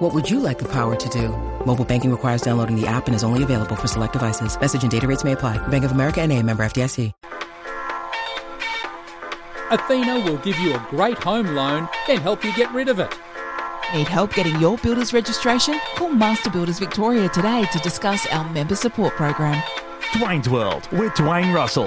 What would you like the power to do? Mobile banking requires downloading the app and is only available for select devices. Message and data rates may apply. Bank of America and a member FDIC. Athena will give you a great home loan, then help you get rid of it. Need help getting your builder's registration? Call Master Builders Victoria today to discuss our member support program. Dwayne's World with Dwayne Russell.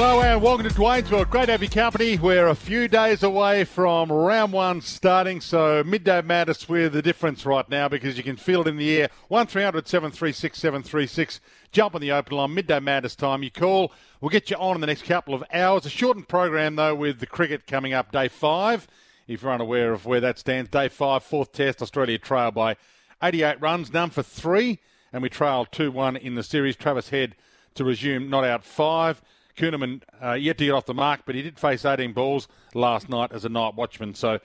Hello and welcome to Dwayne's World. Great to have your company. We're a few days away from round one starting, so midday madness with the difference right now because you can feel it in the air. 1300 736 736. Jump on the open line, midday madness time. You call. We'll get you on in the next couple of hours. A shortened program though with the cricket coming up day five. If you're unaware of where that stands, day five, fourth test, Australia trail by 88 runs, none for three, and we trail 2 1 in the series. Travis Head to resume not out five. Kuhnemann uh, yet to get off the mark, but he did face 18 balls last night as a night watchman. So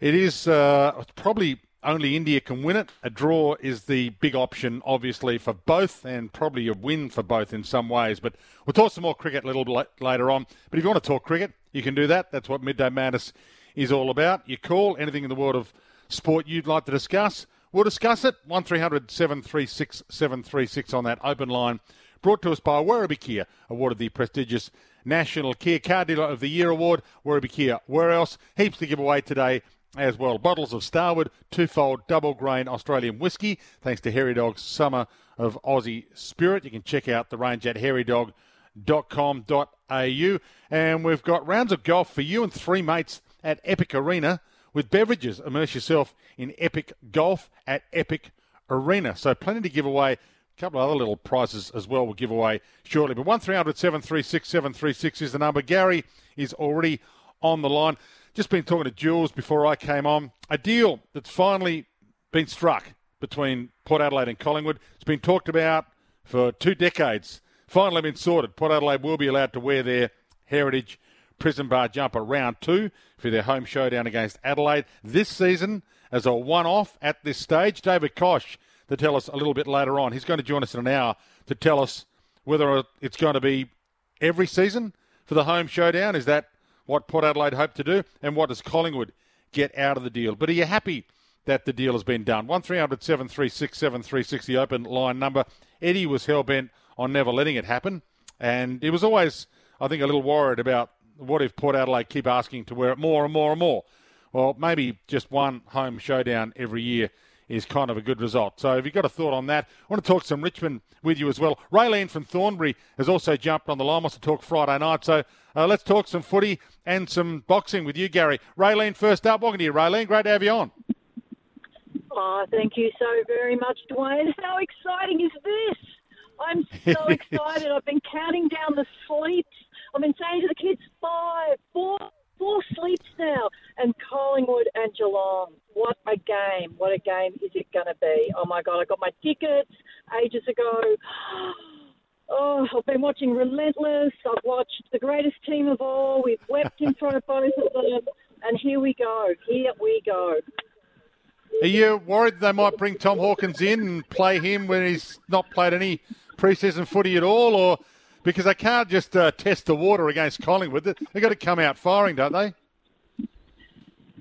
it is uh, probably only India can win it. A draw is the big option, obviously, for both, and probably a win for both in some ways. But we'll talk some more cricket a little bit later on. But if you want to talk cricket, you can do that. That's what Midday Madness is all about. You call anything in the world of sport you'd like to discuss. We'll discuss it. 1300 736 736 on that open line brought to us by Werribee awarded the prestigious National Kia Car Dealer of the Year award. Werribee where else? Heaps to give away today as well. Bottles of Starward, two-fold double grain Australian whiskey, thanks to Hairy Dog's Summer of Aussie Spirit. You can check out the range at hairydog.com.au. And we've got rounds of golf for you and three mates at Epic Arena with beverages. Immerse yourself in Epic Golf at Epic Arena. So plenty to give away couple of other little prizes as well we'll give away shortly. But 1300 736 736 is the number. Gary is already on the line. Just been talking to Jules before I came on. A deal that's finally been struck between Port Adelaide and Collingwood. It's been talked about for two decades. Finally been sorted. Port Adelaide will be allowed to wear their heritage prison bar jumper round two for their home showdown against Adelaide this season as a one-off at this stage. David Koch to tell us a little bit later on. He's going to join us in an hour to tell us whether it's going to be every season for the home showdown. Is that what Port Adelaide hope to do? And what does Collingwood get out of the deal? But are you happy that the deal has been done? 1300 736 736, the open line number. Eddie was hell bent on never letting it happen. And he was always, I think, a little worried about what if Port Adelaide keep asking to wear it more and more and more. Well, maybe just one home showdown every year is kind of a good result. So if you've got a thought on that, I want to talk some Richmond with you as well. Raylene from Thornbury has also jumped on the line, wants to talk Friday night. So uh, let's talk some footy and some boxing with you, Gary. Raylene, first up. Welcome to you, Raylene. Great to have you on. Oh, thank you so very much, Dwayne. How exciting is this? I'm so excited. I've been counting down the sleeps. I've been saying to the kids, five, four, four sleeps now. And Collingwood and Geelong. What a game. What a game is it going to be? Oh, my God. I got my tickets ages ago. Oh, I've been watching Relentless. I've watched The Greatest Team of All. We've wept in front of both of them. And here we go. Here we go. Are you worried they might bring Tom Hawkins in and play him when he's not played any preseason footy at all, or because they can't just uh, test the water against Collingwood? They've got to come out firing, don't they?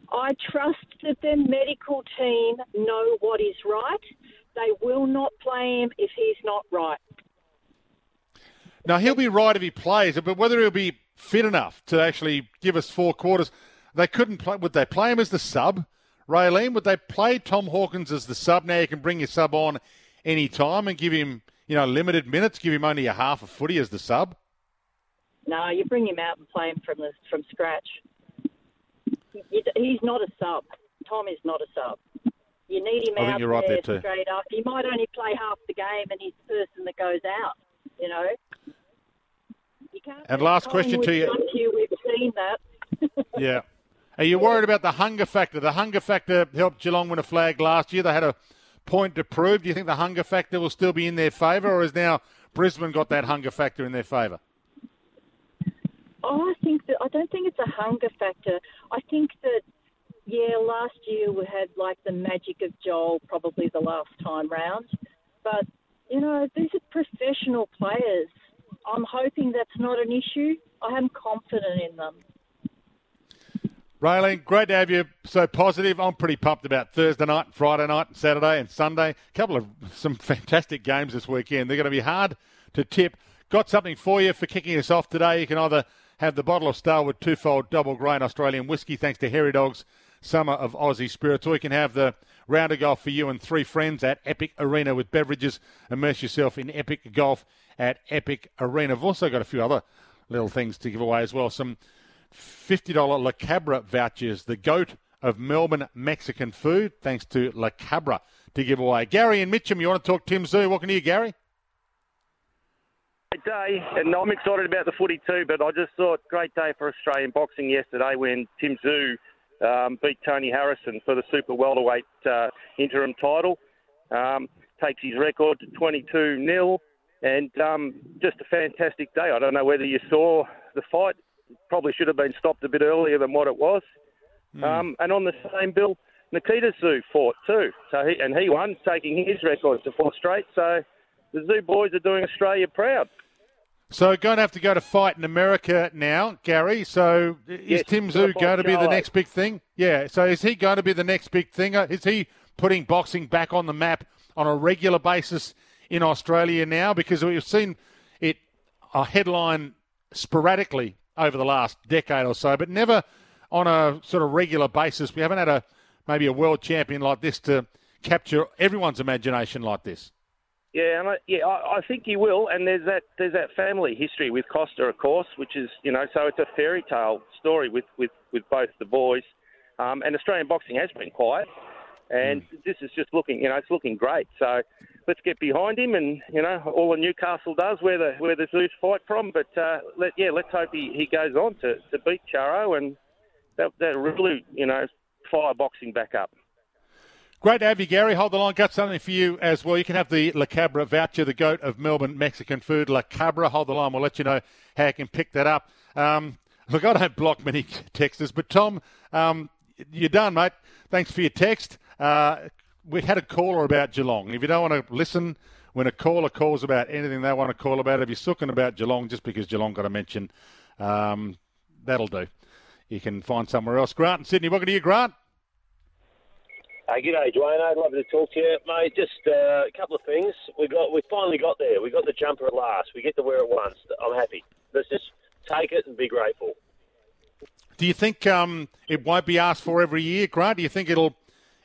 I trust that their medical team know what is right. They will not play him if he's not right. Now he'll be right if he plays, but whether he'll be fit enough to actually give us four quarters, they couldn't play. Would they play him as the sub, Raylene? Would they play Tom Hawkins as the sub? Now you can bring your sub on any time and give him, you know, limited minutes. Give him only a half a footy as the sub. No, you bring him out and play him from the from scratch he's not a sub. Tom is not a sub. You need him I out there, right there straight up. He might only play half the game, and he's the person that goes out. You know. You and last question to you. you. We've seen that. yeah. Are you worried about the hunger factor? The hunger factor helped Geelong win a flag last year. They had a point to prove? Do you think the hunger factor will still be in their favour, or has now Brisbane got that hunger factor in their favour? Oh, I think that I don't think it's a hunger factor. I think that yeah, last year we had like the magic of Joel probably the last time round, but you know these are professional players. I'm hoping that's not an issue. I am confident in them. Raylene, great to have you so positive. I'm pretty pumped about Thursday night, Friday night, Saturday, and Sunday. A couple of some fantastic games this weekend. They're going to be hard to tip. Got something for you for kicking us off today. You can either have the bottle of Starward twofold double grain Australian whiskey, thanks to Hairy Dogs Summer of Aussie Spirits, or you can have the round of golf for you and three friends at Epic Arena with beverages. Immerse yourself in Epic Golf at Epic Arena. I've also got a few other little things to give away as well. Some $50 La Cabra vouchers, the goat of Melbourne Mexican food, thanks to La Cabra to give away. Gary and Mitcham, you want to talk Tim Tszyu? Welcome to you, Gary? Great day, and I'm excited about the footy too. But I just thought great day for Australian boxing yesterday when Tim Tszyu um, beat Tony Harrison for the super welterweight uh, interim title. Um, takes his record to 22 0 and um, just a fantastic day. I don't know whether you saw the fight. Probably should have been stopped a bit earlier than what it was. Mm. Um, and on the same bill, Nikita Tszyu fought too, so he, and he won, taking his record to four straight. So the Tszyu boys are doing Australia proud. So going to have to go to fight in America now, Gary. So is yes, Tim Tszyu going to be the next big thing? Yeah. So is he going to be the next big thing? Uh, is he putting boxing back on the map on a regular basis in Australia now? Because we've seen it a headline sporadically over the last decade or so, but never on a sort of regular basis. We haven't had a maybe a world champion like this to capture everyone's imagination like this. Yeah, and I, yeah, I, I think he will. And there's that there's that family history with Kostya, of course, which is you know, so it's a fairy tale story with with with both the boys. Um, and Australian boxing has been quiet, and mm. this is just looking, you know, it's looking great. So let's get behind him, and you know, all the Newcastle does where the where the Tszyus fight from. But uh, let, yeah, let's hope he, he goes on to, to beat Charlo, and that that really, you know, fire boxing back up. Great to have you, Gary. Hold the line. Got something for you as well. You can have the La Cabra voucher, the goat of Melbourne Mexican food. La Cabra. Hold the line. We'll let you know how you can pick that up. Um, look, I don't block many texters, but Tom, um, you're done, mate. Thanks for your text. Uh, we had a caller about Geelong. If you don't want to listen when a caller calls about anything they want to call about, if you're sooking about Geelong just because Geelong got a mention, um, that'll do. You can find somewhere else. Grant in Sydney. Welcome to you, Grant. Hey, g'day, Dwayne. I'd love to talk to you, mate. Just uh, a couple of things. We got, we finally got there. We got the jumper at last. We get to wear it once. I'm happy. Let's just take it and be grateful. Do you think um, it won't be asked for every year, Grant? Do you think it'll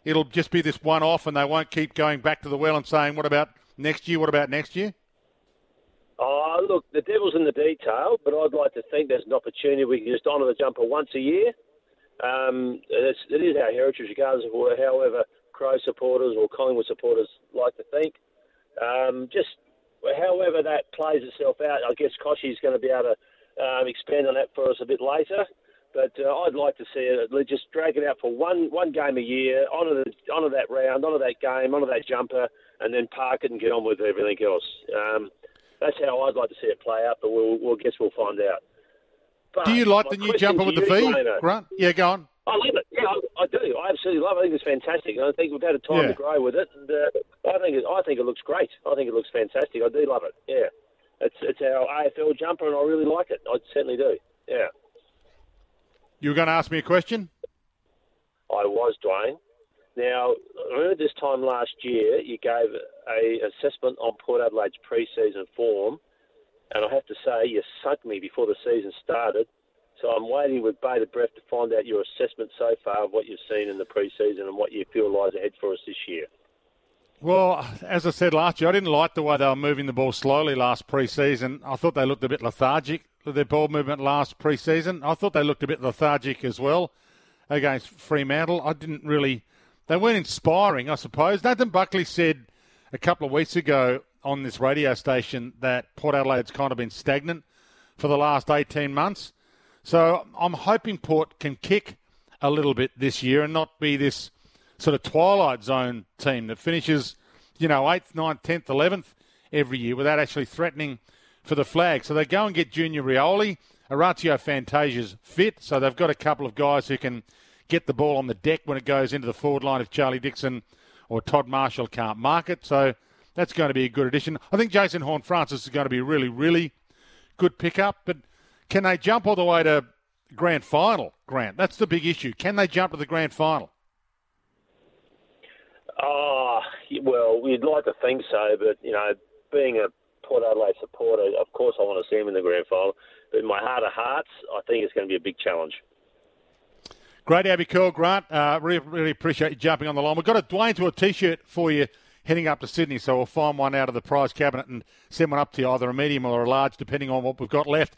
it'll just be this one off, and they won't keep going back to the well and saying, "What about next year? What about next year?" Oh, look, the devil's in the detail, but I'd like to think there's an opportunity we can just honour the jumper once a year um, it's, it is our heritage, regardless of however Crow supporters or Collingwood supporters like to think. Um, just however that plays itself out, I guess is going to be able to um, expand on that for us a bit later. But uh, I'd like to see it just drag it out for one one game a year, honour the that round, honour that game, honour that jumper, and then park it and get on with everything else. Um, that's how I'd like to see it play out, but we'll, we'll guess we'll find out. But do you like the new jumper with the V, Grant? Yeah, go on. I love it. Yeah, I, I, do. I absolutely love it. I think it's fantastic. I think we've had a time yeah. to grow with it, and uh, I think it, I think it looks great. I think it looks fantastic. I do love it. Yeah, it's it's our AFL jumper, and I really like it. I certainly do. Yeah. You were going to ask me a question. I was, Dwayne. Now, I remember this time last year, you gave a assessment on Port Adelaide's pre-season form, and I have to say, you sunk me before the season started. So I'm waiting with bated breath to find out your assessment so far of what you've seen in the pre-season and what you feel lies ahead for us this year. Well, as I said last year, I didn't like the way they were moving the ball slowly last pre-season. I thought they looked a bit lethargic their ball movement last pre-season. I thought they looked a bit lethargic as well against Fremantle. I didn't really. They weren't inspiring, I suppose. Nathan Buckley said a couple of weeks ago on this radio station that Port Adelaide's kind of been stagnant for the last 18 months. So I'm hoping Port can kick a little bit this year and not be this sort of twilight zone team that finishes, you know, eighth, ninth, tenth, eleventh every year without actually threatening for the flag. So they go and get Junior Rioli. Orazio Fantasia's fit, so they've got a couple of guys who can get the ball on the deck when it goes into the forward line if Charlie Dixon or Todd Marshall can't mark it. So that's going to be a good addition. I think Jason Horne-Francis is going to be really, really good pickup. But can they jump all the way to grand final, Grant? That's the big issue. Can they jump to the grand final? Oh, well, we'd like to think so, but, you know, being a Port Adelaide supporter, of course I want to see them in the grand final. But in my heart of hearts, I think it's going to be a big challenge. Great, Abby Curl, Grant. Uh, really, really appreciate you jumping on the line. We've got a Dwayne to a T-shirt for you heading up to Sydney, so we'll find one out of the prize cabinet and send one up to you, either a medium or a large, depending on what we've got left.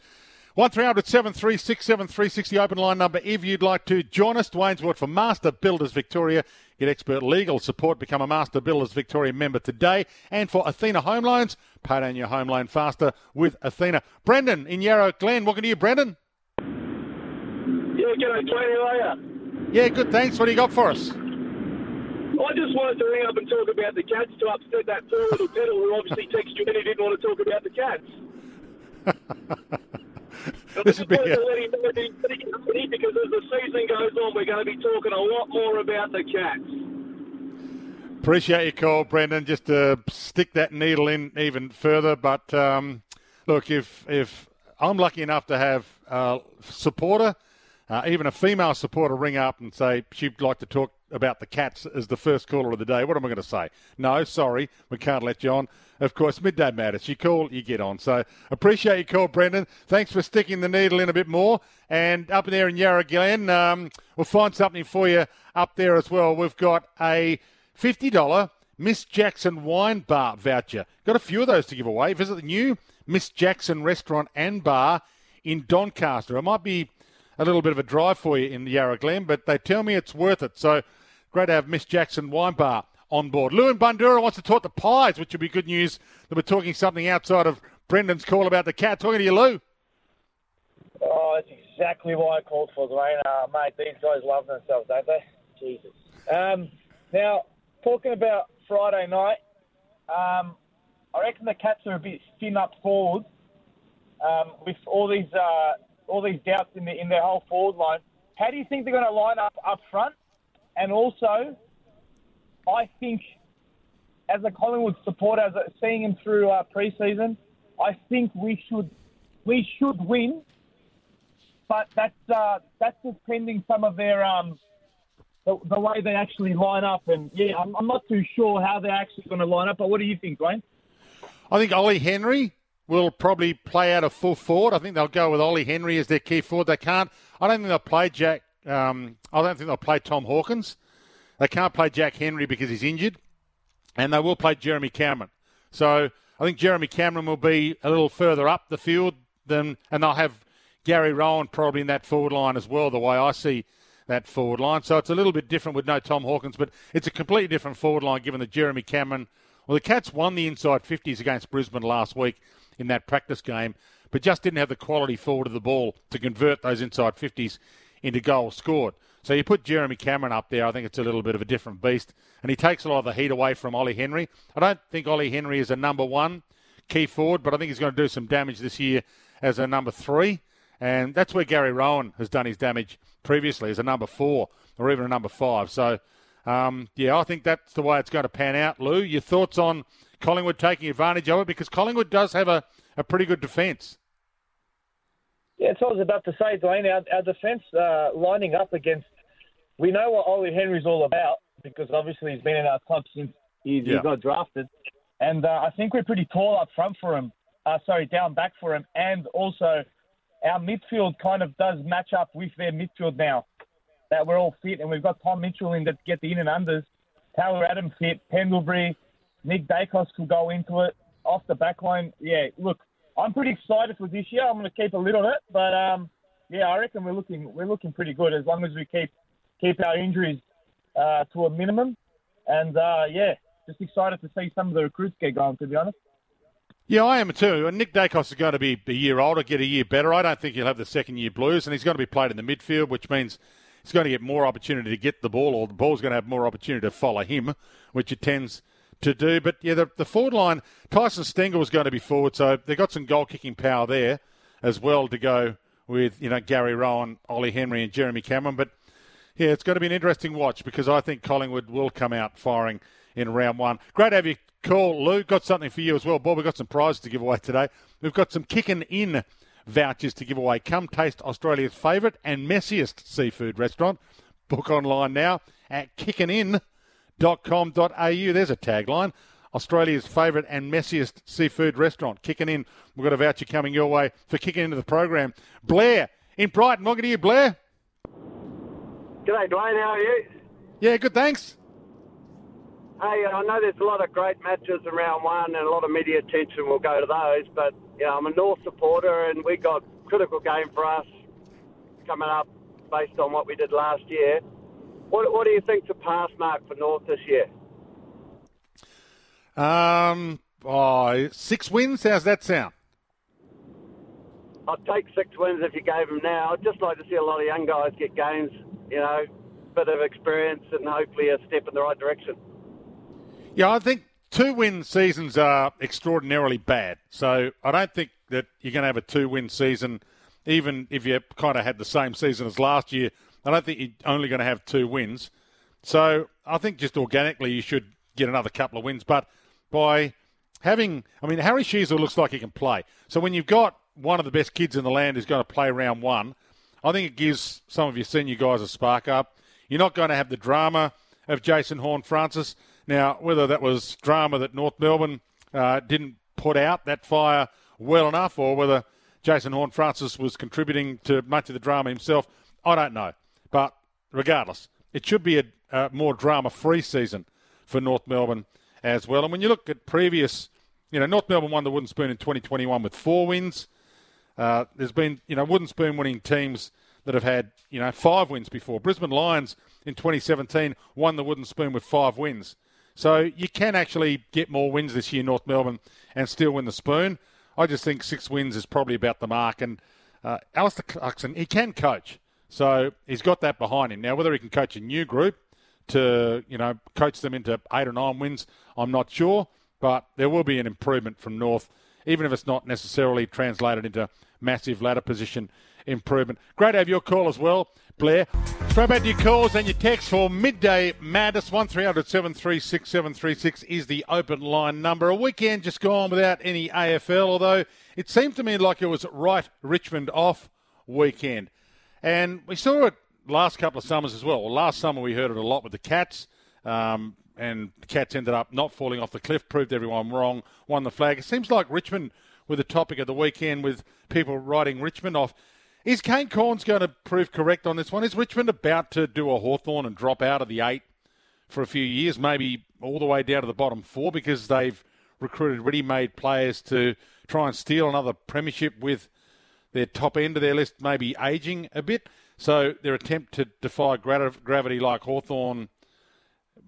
One 736 the open line number if you'd like to join us. Dwayne's Ward for Master Builders Victoria. Get expert legal support. Become a Master Builders Victoria member today. And for Athena Home Loans, pay down your home loan faster with Athena. Brendan in Yarra Glen. Welcome to you, Brendan. Yeah, g'day, Tony. How are you? Yeah, good, thanks. What do you got for us? I just wanted to ring up and talk about the cats to upset that poor little pedal who obviously texted you and he didn't want to talk about the cats. this would be. A... because as the season goes on, we're going to be talking a lot more about the Cats. Appreciate your call, Brendan. Just to stick that needle in even further, but um, look, if if I'm lucky enough to have a supporter, uh, even a female supporter, ring up and say she'd like to talk about the Cats as the first caller of the day, what am I going to say? No, sorry, we can't let you on. Of course, midday matters. You call, you get on. So appreciate your call, Brendan. Thanks for sticking the needle in a bit more. And up there in Yarra Glen, um, we'll find something for you up there as well. We've got a $50 Miss Jackson Wine Bar voucher. Got a few of those to give away. Visit the new Miss Jackson Restaurant and Bar in Doncaster. It might be a little bit of a drive for you in Yarra Glen, but they tell me it's worth it. So great to have Miss Jackson Wine Bar on board. Lewin Bundoora wants to talk the Pies, which would be good news that we're talking something outside of Brendan's call about the cat. Talking to you, Lou. Oh, that's exactly why I called for Dwayne. Uh, mate, these guys love themselves, don't they? Jesus. Um, now, talking about Friday night, um, I reckon the Cats are a bit thin up forward um, with all these uh, all these doubts in, the, in their whole forward line. How do you think they're going to line up up front? And also, I think as a Collingwood supporter, as a, seeing him through uh, pre-season, I think we should we should win. But that's uh, that's just pending some of their um, the, the, way they actually line up. And yeah, I'm, I'm not too sure how they're actually going to line up. But what do you think, Wayne? I think Ollie Henry will probably play out a full forward. I think they'll go with Ollie Henry as their key forward. They can't. I don't think they'll play Jack. Um, I don't think they'll play Tom Hawkins. They can't play Jack Henry because he's injured, and they will play Jeremy Cameron. So I think Jeremy Cameron will be a little further up the field than, and they'll have Gary Rohan probably in that forward line as well. The way I see that forward line, so it's a little bit different with no Tom Hawkins, but it's a completely different forward line given that Jeremy Cameron. Well, the Cats won the inside 50s against Brisbane last week in that practice game, but just didn't have the quality forward of the ball to convert those inside 50s into goals scored. So you put Jeremy Cameron up there, I think it's a little bit of a different beast. And he takes a lot of the heat away from Ollie Henry. I don't think Ollie Henry is a number one key forward, but I think he's going to do some damage this year as a number three. And that's where Gary Rohan has done his damage previously as a number four or even a number five. So, um, yeah, I think that's the way it's going to pan out. Lou, your thoughts on Collingwood taking advantage of it? Because Collingwood does have a, a pretty good defence. Yeah, it's what I was about to say, Dwayne. Our, our defence uh, lining up against we know what Ollie Henry's all about because obviously he's been in our club since he, yeah. he got drafted, and uh, I think we're pretty tall up front for him. Uh, sorry, down back for him, and also our midfield kind of does match up with their midfield now. That we're all fit, and we've got Tom Mitchell in to get the in and unders. Taylor Adam fit, Pendlebury, Nick Daicos could go into it off the back line. Yeah, look, I'm pretty excited for this year. I'm going to keep a lid on it, but um, yeah, I reckon we're looking we're looking pretty good as long as we keep keep our injuries uh, to a minimum. And uh, yeah, just excited to see some of the recruits get going. To be honest. Yeah, I am too. And Nick Daicos is going to be a year older, get a year better. I don't think he'll have the second year blues, and he's going to be played in the midfield, which means he's going to get more opportunity to get the ball, or the ball's going to have more opportunity to follow him, which it tends to do. But yeah, the, the forward line, Tyson Stengel was going to be forward, so they've got some goal kicking power there as well to go with, you know, Gary Rohan, Ollie Henry, and Jeremy Cameron. But yeah, it's going to be an interesting watch because I think Collingwood will come out firing in round one. Great to have you call, Lou. Got something for you as well, Bob. We've got some prizes to give away today. We've got some kicking in vouchers to give away. Come taste Australia's favourite and messiest seafood restaurant. Book online now at kickingin.com.au. There's a tagline. Australia's favourite and messiest seafood restaurant. Kicking in. We've got a voucher coming your way for kicking into the program. Blair in Brighton. Welcome to you, Blair. G'day, Dwayne. How are you? Yeah, good, thanks. Hey, I know there's a lot of great matches in round one and a lot of media attention will go to those, but you know, I'm a North supporter and we got critical game for us coming up based on what we did last year. What, what do you think's a pass mark for North this year? Um, oh, six wins. How's that sound? I'd take six wins if you gave them now. I'd just like to see a lot of young guys get games, you know, bit of experience and hopefully a step in the right direction. Yeah, I think two win seasons are extraordinarily bad. So I don't think that you're going to have a two win season, even if you kind of had the same season as last year. I don't think you're only going to have two wins. So I think just organically you should get another couple of wins. But by having, I mean, Harry Sheezel looks like he can play. So when you've got one of the best kids in the land who's going to play round one, I think it gives some of your senior guys a spark up. You're not going to have the drama of Jason Horne-Francis. Now, whether that was drama that North Melbourne uh, didn't put out that fire well enough, or whether Jason Horne-Francis was contributing to much of the drama himself, I don't know. But regardless, it should be a, more drama-free season for North Melbourne as well. And when you look at previous, you know, North Melbourne won the Wooden Spoon in 2021 with four wins. Uh, there's been, you know, Wooden Spoon winning teams that have had, you know, five wins before. Brisbane Lions in 2017 won the Wooden Spoon with five wins. So you can actually get more wins this year, North Melbourne, and still win the spoon. I just think six wins is probably about the mark. And uh, Alastair Clarkson, he can coach. So he's got that behind him. Now, whether he can coach a new group to, you know, coach them into eight or nine wins, I'm not sure. But there will be an improvement from North, even if it's not necessarily translated into massive ladder position improvement. Great to have your call as well. Blair. Throw about your calls and your texts for midday madness. 1300 736 736 is the open line number. A weekend just gone without any AFL, although it seemed to me like it was right Richmond off weekend. And we saw it last couple of summers as well. well last summer we heard it a lot with the Cats. Um, and the Cats ended up not falling off the cliff, proved everyone wrong, won the flag. It seems like Richmond were the topic of the weekend with people writing Richmond off. Is Kane Cornes going to prove correct on this one? Is Richmond about to do a Hawthorn and drop out of the eight for a few years, maybe all the way down to the bottom four because they've recruited ready-made players to try and steal another premiership with their top end of their list maybe aging a bit. So their attempt to defy gravity like Hawthorn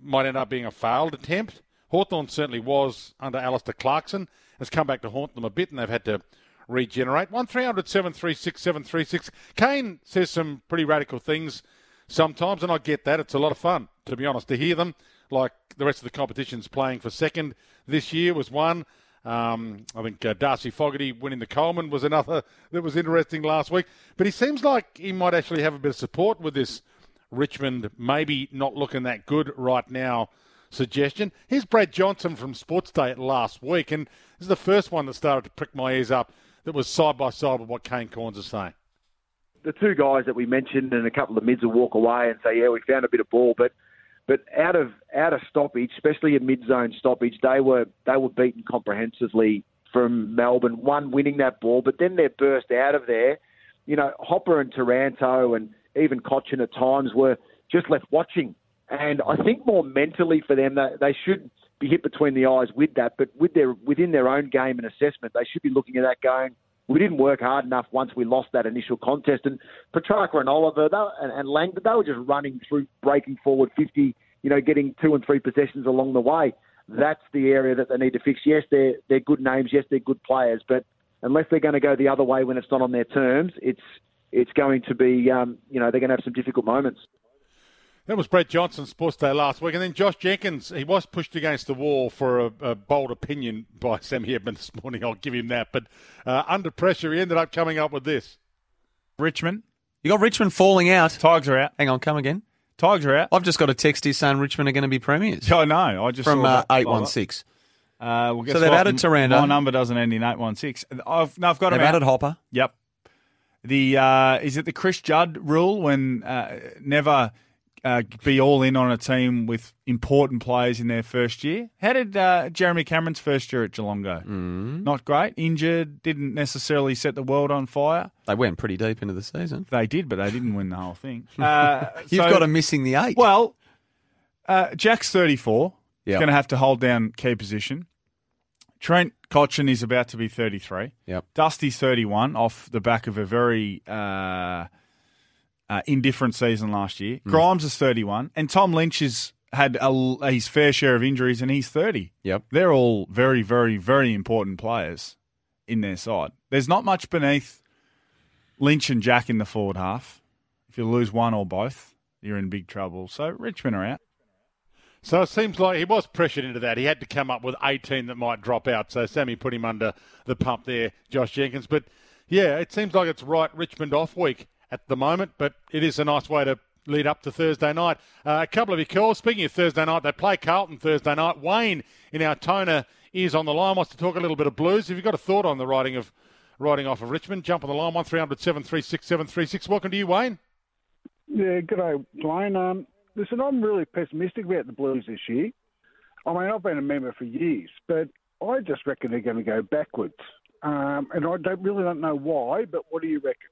might end up being a failed attempt. Hawthorn certainly was under Alastair Clarkson. Has come back to haunt them a bit, and they've had to regenerate. 1300 736 736. Kane says some pretty radical things sometimes, and I get that. It's a lot of fun, to be honest, to hear them. Like the rest of the competitions playing for second this year was one. Um, I think uh, Darcy Fogarty winning the Coleman was another that was interesting last week. But he seems like he might actually have a bit of support with this Richmond maybe not looking that good right now suggestion. Here's Brad Johnson from Sports Day last week, and this is the first one that started to prick my ears up that was side by side with what Kane Cornes is saying? The two guys that we mentioned and a couple of mids will walk away and say, "Yeah, we found a bit of ball," but but out of out of stoppage, especially a mid zone stoppage, they were they were beaten comprehensively from Melbourne. One winning that ball, but then their burst out of there. You know, Hopper and Taranto and even Cotchin at times were just left watching. And I think more mentally for them, they, they should be hit between the eyes with that. But with their within their own game and assessment, they should be looking at that going. We didn't work hard enough once we lost that initial contest. And Petrarca and Oliver and, and they were just running through, breaking forward 50, you know, getting two and three possessions along the way. That's the area that they need to fix. Yes, they're, they're good names. Yes, they're good players. But unless they're going to go the other way when it's not on their terms, it's it's going to be, um, you know, they're going to have some difficult moments. That was Brett Johnson, Sports Day last week. And then Josh Jenkins, he was pushed against the wall for a, a bold opinion by Sammy Edmund this morning. I'll give him that. But uh, under pressure, he ended up coming up with this. Richmond. You got Richmond falling out. Tigers are out. Hang on, come again. Tigers are out. I've just got a text here saying Richmond are going to be premiers. I know. I just from uh, eight one six. Uh, well, So they've what? added Taranto. My number doesn't end in eight one six. I've no, I've got They've them out. added Hopper. Yep. The uh, is it the Chris Judd rule when uh, never uh, be all in on a team with important players in their first year? How did uh, Jeremy Cameron's first year at Geelong go? Mm. Not great. Injured. Didn't necessarily set the world on fire. They went pretty deep into the season. They did, but they didn't win the whole thing. Uh, You've so- got them missing the eight. Well, uh, Jack's 34. He's Yep. going to have to hold down key position. Trent Cotchin is about to be 33. Yep. Dusty's 31 off the back of a very uh, indifferent season last year. Hmm. Grimes is 31. And Tom Lynch has had a, his fair share of injuries and he's 30. Yep. They're all very, very, very important players in their side. There's not much beneath Lynch and Jack in the forward half. If you lose one or both, you're in big trouble. So Richmond are out. So it seems like he was pressured into that. He had to come up with 18 that might drop out. So Sammy put him under the pump there, Josh Jenkins. But yeah, it seems like it's right Richmond off week at the moment, but it is a nice way to lead up to Thursday night. Uh, a couple of your calls. Speaking of Thursday night, they play Carlton Thursday night. Wayne in Altona is on the line. Wants to talk a little bit of blues. Have you got a thought on the riding of riding off of Richmond? Jump on the line one 736 736. Welcome to you, Wayne. Yeah, good day, Dwayne. Um, listen, I'm really pessimistic about the Blues this year. I mean, I've been a member for years, but I just reckon they're going to go backwards. Um, and I don't really don't know why, but what do you reckon?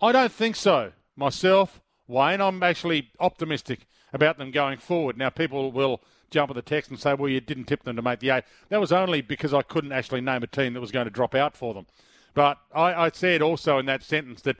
I don't think so. Myself, Wayne, I'm actually optimistic about them going forward. Now, people will jump at the text and say, well, you didn't tip them to make the eight. That was only because I couldn't actually name a team that was going to drop out for them. But I, I said also in that sentence that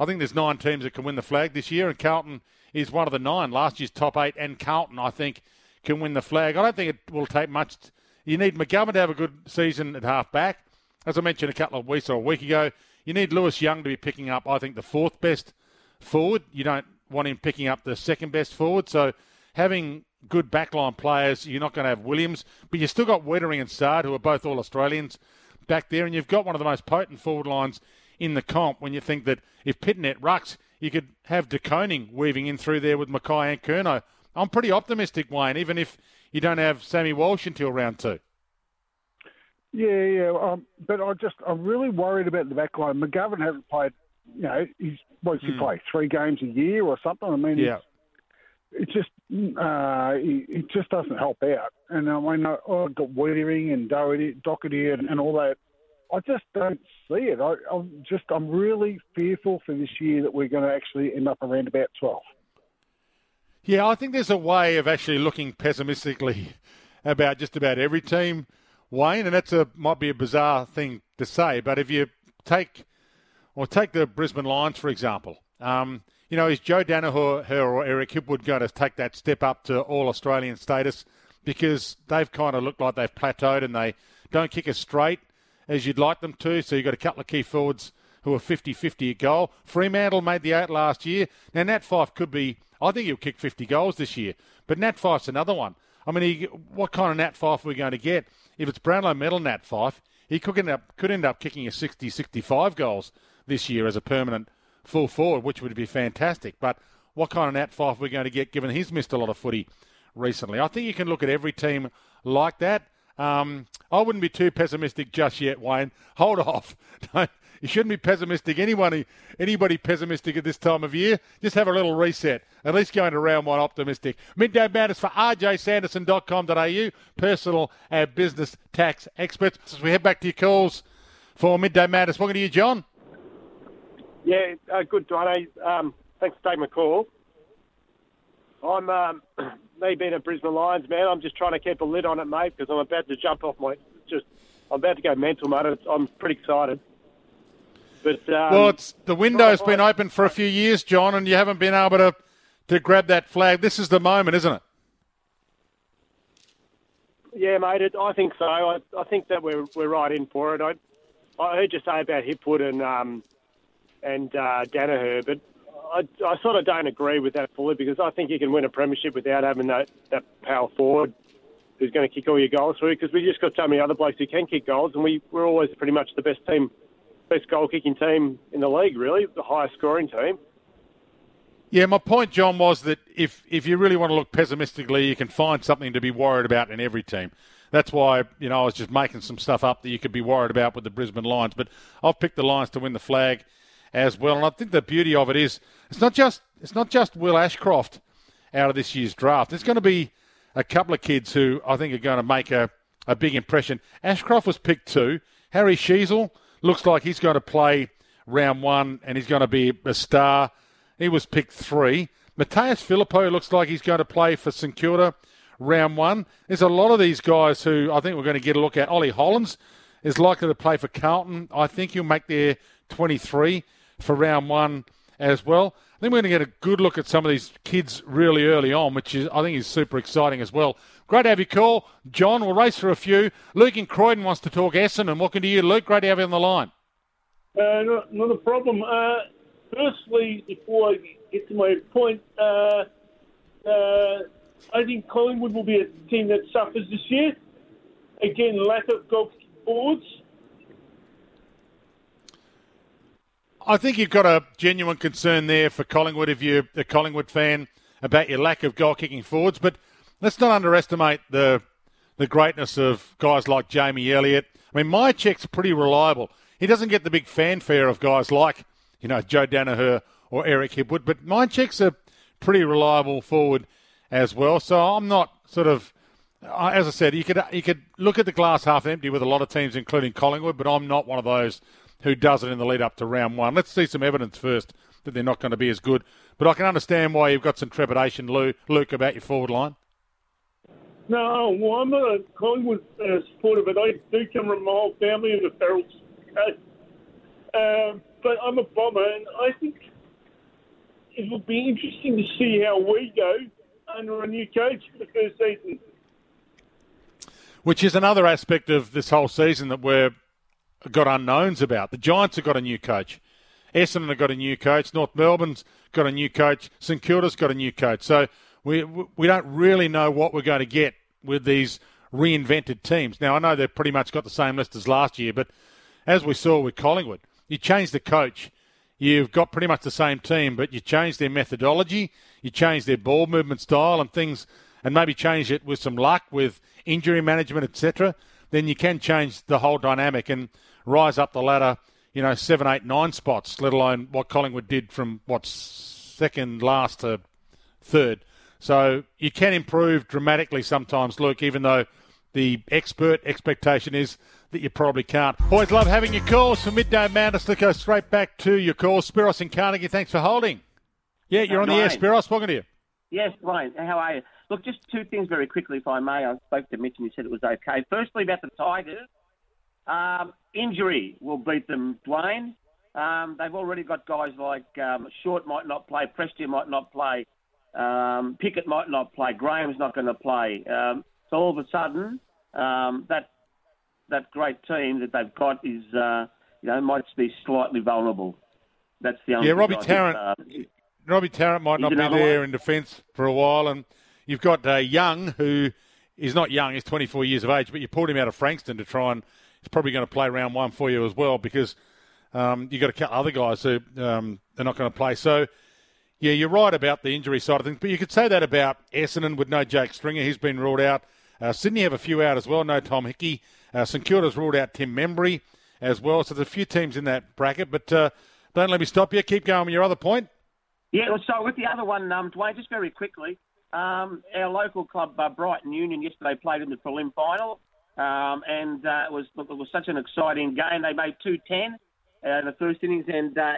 I think there's nine teams that can win the flag this year, and Carlton is one of the nine. Last year's top eight, and Carlton, I think, can win the flag. I don't think it will take much. You need McGovern to have a good season at half back. As I mentioned a couple of weeks or a week ago, you need Lewis Young to be picking up, I think, the fourth best forward. You don't want him picking up the second best forward. So having good backline players, you're not going to have Williams, but you've still got Weitering and Saad, who are both all Australians back there, and you've got one of the most potent forward lines in the comp when you think that if Pittonet rucks, you could have De Koning weaving in through there with McKay and Curnow. I'm pretty optimistic, Wayne, even if you don't have Sammy Walsh until round two. Yeah, yeah. Um, but I just, I'm really worried about the back line. McGovern hasn't played, you know, he's, what's he Hmm. play? Three games a year or something? I mean, Yeah. it's, it's just, uh, it it just doesn't help out. And I mean, I- I've got Weitering and Doherty, Doherty and, and all that. I just don't see it. I, I'm just, I'm really fearful for this year that we're going to actually end up around about 12. Yeah, I think there's a way of actually looking pessimistically about just about every team, Wayne, and that's a might be a bizarre thing to say, but if you take or take the Brisbane Lions for example, um, you know, is Joe Daniher or Eric Hipwood going to take that step up to all Australian status because they've kind of looked like they've plateaued and they don't kick as straight as you'd like them to. So you've got a couple of key forwards who are 50-50 a goal. Fremantle made the eight last year. Now Nat Fyfe could be. I think he'll kick 50 goals this year, but Nat Fyfe's another one. I mean, he, what kind of Nat Fyfe are we going to get? If it's Brownlow medal Nat Fyfe, he could end up could end up kicking a 60, 65 goals this year as a permanent full forward, which would be fantastic. But what kind of Nat Fyfe are we going to get given he's missed a lot of footy recently? I think you can look at every team like that. Um, I wouldn't be too pessimistic just yet, Wayne. Hold off. Don't, you shouldn't be pessimistic. Anybody, anybody pessimistic at this time of year, just have a little reset. At least go into round one optimistic. Midday Madness for rjsanderson.com.au, personal and business tax experts. As we head back to your calls for Midday Madness, welcome to you, John. Yeah, uh, good, Dwayne. Um, thanks for taking my call. I'm um, me being a Brisbane Lions man. I'm just trying to keep a lid on it, mate, because I'm about to jump off my. Just, I'm about to go mental, mate. I'm pretty excited. But um, well, it's the window's been open for a few years, John, and you haven't been able to to grab that flag. This is the moment, isn't it? yeah, mate. It, I think so. I, I think that we're we're right in for it. I I heard you say about Hipwood and um and uh, Daniher, but I, I sort of don't agree with that fully because I think you can win a premiership without having that, that power forward who's going to kick all your goals through because we just got so many other blokes who can kick goals and we, we're always pretty much the best team, best goal kicking team in the league, really, the highest scoring team. Yeah, my point, John, was that if if you really want to look pessimistically, you can find something to be worried about in every team. That's why you know I was just making some stuff up that you could be worried about with the Brisbane Lions. But I've picked the Lions to win the flag as well, and I think the beauty of it is it's not just it's not just Will Ashcroft out of this year's draft. There's going to be a couple of kids who I think are going to make a, a big impression. Ashcroft was picked two. Harry Sheezel looks like he's going to play round one and he's going to be a star. He was picked three. Mattaes Phillipou looks like he's going to play for St Kilda round one. There's a lot of these guys who I think we're going to get a look at. Ollie Hollands is likely to play for Carlton. I think he'll make their 23 for round one as well. I think we're going to get a good look at some of these kids really early on, which is I think is super exciting as well. Great to have you call, John. We'll race for a few. Luke in Croydon wants to talk Essendon. Welcome to you, Luke. Great to have you on the line. Uh, not, not a problem. Uh, firstly, before I get to my point, uh, uh, I think Collingwood will be a team that suffers this year. Again, lack of goal forwards. I think you've got a genuine concern there for Collingwood if you're a Collingwood fan about your lack of goal kicking forwards. But let's not underestimate the the greatness of guys like Jamie Elliott. I mean, Mihocek's pretty reliable. He doesn't get the big fanfare of guys like, you know, Joe Daniher or Eric Hipwood, but Mihocek's a pretty reliable forward as well. So I'm not sort of, as I said, you could you could look at the glass half empty with a lot of teams, including Collingwood, but I'm not one of those who does it in the lead up to round one. Let's see some evidence first that they're not going to be as good. But I can understand why you've got some trepidation, Luke, about your forward line. No, well, I'm a Collingwood uh, supporter, but I do come from my whole family in the Ferals. Um, but I'm a bomber, and I think it will be interesting to see how we go under a new coach for the first season. Which is another aspect of this whole season that we're got unknowns about. The Giants have got a new coach. Essendon have got a new coach. North Melbourne's got a new coach. St Kilda's got a new coach. So we we don't really know what we're going to get with these reinvented teams. Now I know they've pretty much got the same list as last year, but as we saw with Collingwood, you change the coach, you've got pretty much the same team, but you change their methodology, you change their ball movement style and things, and maybe change it with some luck with injury management, etc. Then you can change the whole dynamic. And rise up the ladder, you know, seven, eight, nine spots, let alone what Collingwood did from what second last to third. So you can improve dramatically sometimes, Luke, even though the expert expectation is that you probably can't. Always love having your calls for Midday Madness. Let's go straight back to your calls. Spiros and Carnegie, thanks for holding. Yeah, you're on the air, Spiros. Welcome to you. Yes, Dwayne. How are you? Look, just two things very quickly, if I may. I spoke to Mitch and he said it was okay. Firstly, about the Tigers. Um, injury will beat them, Dwayne. Um, they've already got guys like um, Short might not play, Prestia might not play, um, Pickett might not play, Graham's not going to play. Um, so all of a sudden, um, that that great team that they've got is, uh, you know, might be slightly vulnerable. That's the only. Yeah, Robbie Tarrant. Uh, Robbie Tarrant might not be there one. in defence for a while, and you've got uh, Young, who is not young; he's 24 years of age, but you pulled him out of Frankston to try and he's probably going to play round one for you as well because um, you've got a couple other guys who um, are not going to play. So, yeah, you're right about the injury side of things, but you could say that about Essendon with no Jake Stringer. He's been ruled out. Uh, Sydney have a few out as well. No Tom Hickey. Uh, St Kilda's ruled out Tim Membrey as well. So there's a few teams in that bracket, but uh, don't let me stop you. Keep going with your other point. Yeah, so with the other one, um, Dwayne, just very quickly, um, our local club, uh, Brighton Union, yesterday played in the prelim final. Um, and uh, it was it was such an exciting game. They made two ten uh, in the first innings, and uh,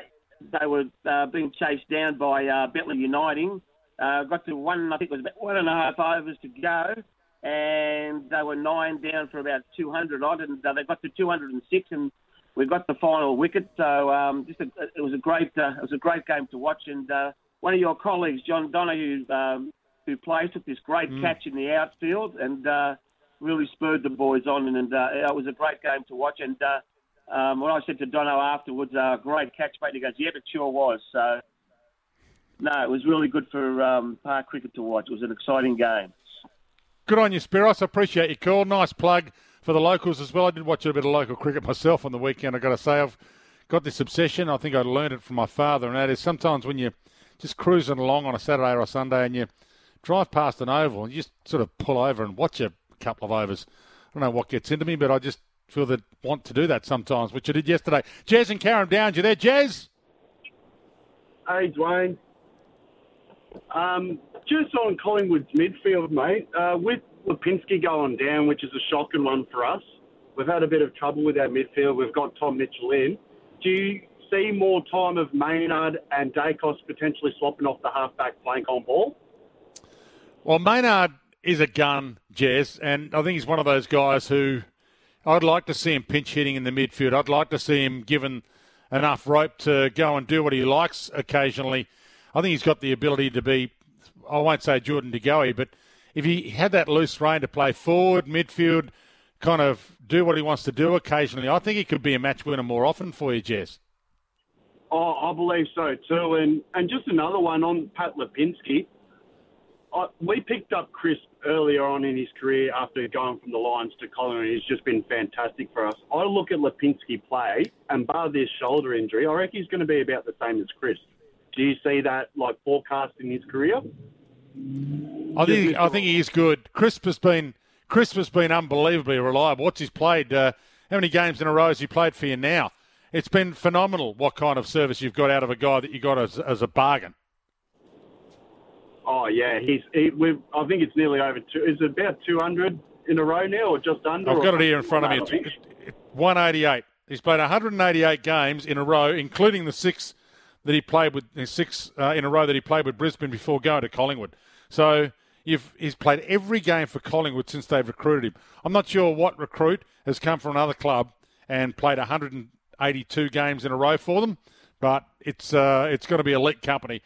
they were uh, being chased down by uh, Bentleigh Uniting. Uh, got to one, I think it was about one and a half overs to go, and they were nine down for about 200 odd, and uh, they got to 206, and we got the final wicket. So um, just a, it was a great uh, it was a great game to watch, and uh, one of your colleagues, John Donahue, um, who plays, took this great mm. catch in the outfield, and uh, really spurred the boys on, and, uh, it was a great game to watch. And uh, um, when I said to Dono afterwards, uh, great catch, mate, he goes, yeah, it sure was. So, no, it was really good for um, park cricket to watch. It was an exciting game. Good on you, Spiros. I appreciate your call. Nice plug for the locals as well. I did watch a bit of local cricket myself on the weekend. I've got to say, I've got this obsession. I think I learned it from my father, and that is sometimes when you're just cruising along on a Saturday or a Sunday and you drive past an oval and you just sort of pull over and watch a couple of overs. I don't know what gets into me, but I just feel that want to do that sometimes, which I did yesterday. Jez and Karen Downs, you there, Jez? Hey, Dwayne. Um, just on Collingwood's midfield, mate, uh, with Lipinski going down, which is a shocking one for us, we've had a bit of trouble with our midfield. We've got Tom Mitchell in. Do you see more time of Maynard and Daicos potentially swapping off the halfback flank on ball? Well, Maynard is a gun, Jez, and I think he's one of those guys who I'd like to see him pinch hitting in the midfield. I'd like to see him given enough rope to go and do what he likes occasionally. I think he's got the ability to be, I won't say Jordan De Goey, but if he had that loose rein to play forward, midfield, kind of do what he wants to do occasionally, I think he could be a match winner more often for you, Jess. Oh, I believe so too. And and just another one on Pat Lipinski. I, we picked up Crisp earlier on in his career after going from the Lions to Collingwood. He's just been fantastic for us. I look at Lipinski play, and bar this shoulder injury, I reckon he's going to be about the same as Crisp. Do you see that like forecast in his career? I think I think he is good. Crisp has been Crisp has been unbelievably reliable. What's he's played? Uh, how many games in a row has he played for you now? It's been phenomenal. What kind of service you've got out of a guy that you got as, as a bargain? Oh yeah, he's. He, we've, I think it's nearly over two. Is it about two hundred in a row now, or just under? I've got it here in front of me. It's, it's 188. He's played 188 games in a row, including the six that he played with six uh, in a row that he played with Brisbane before going to Collingwood. So you've, he's played every game for Collingwood since they've recruited him. I'm not sure what recruit has come from another club and played 182 games in a row for them, but it's uh, it's going to be elite company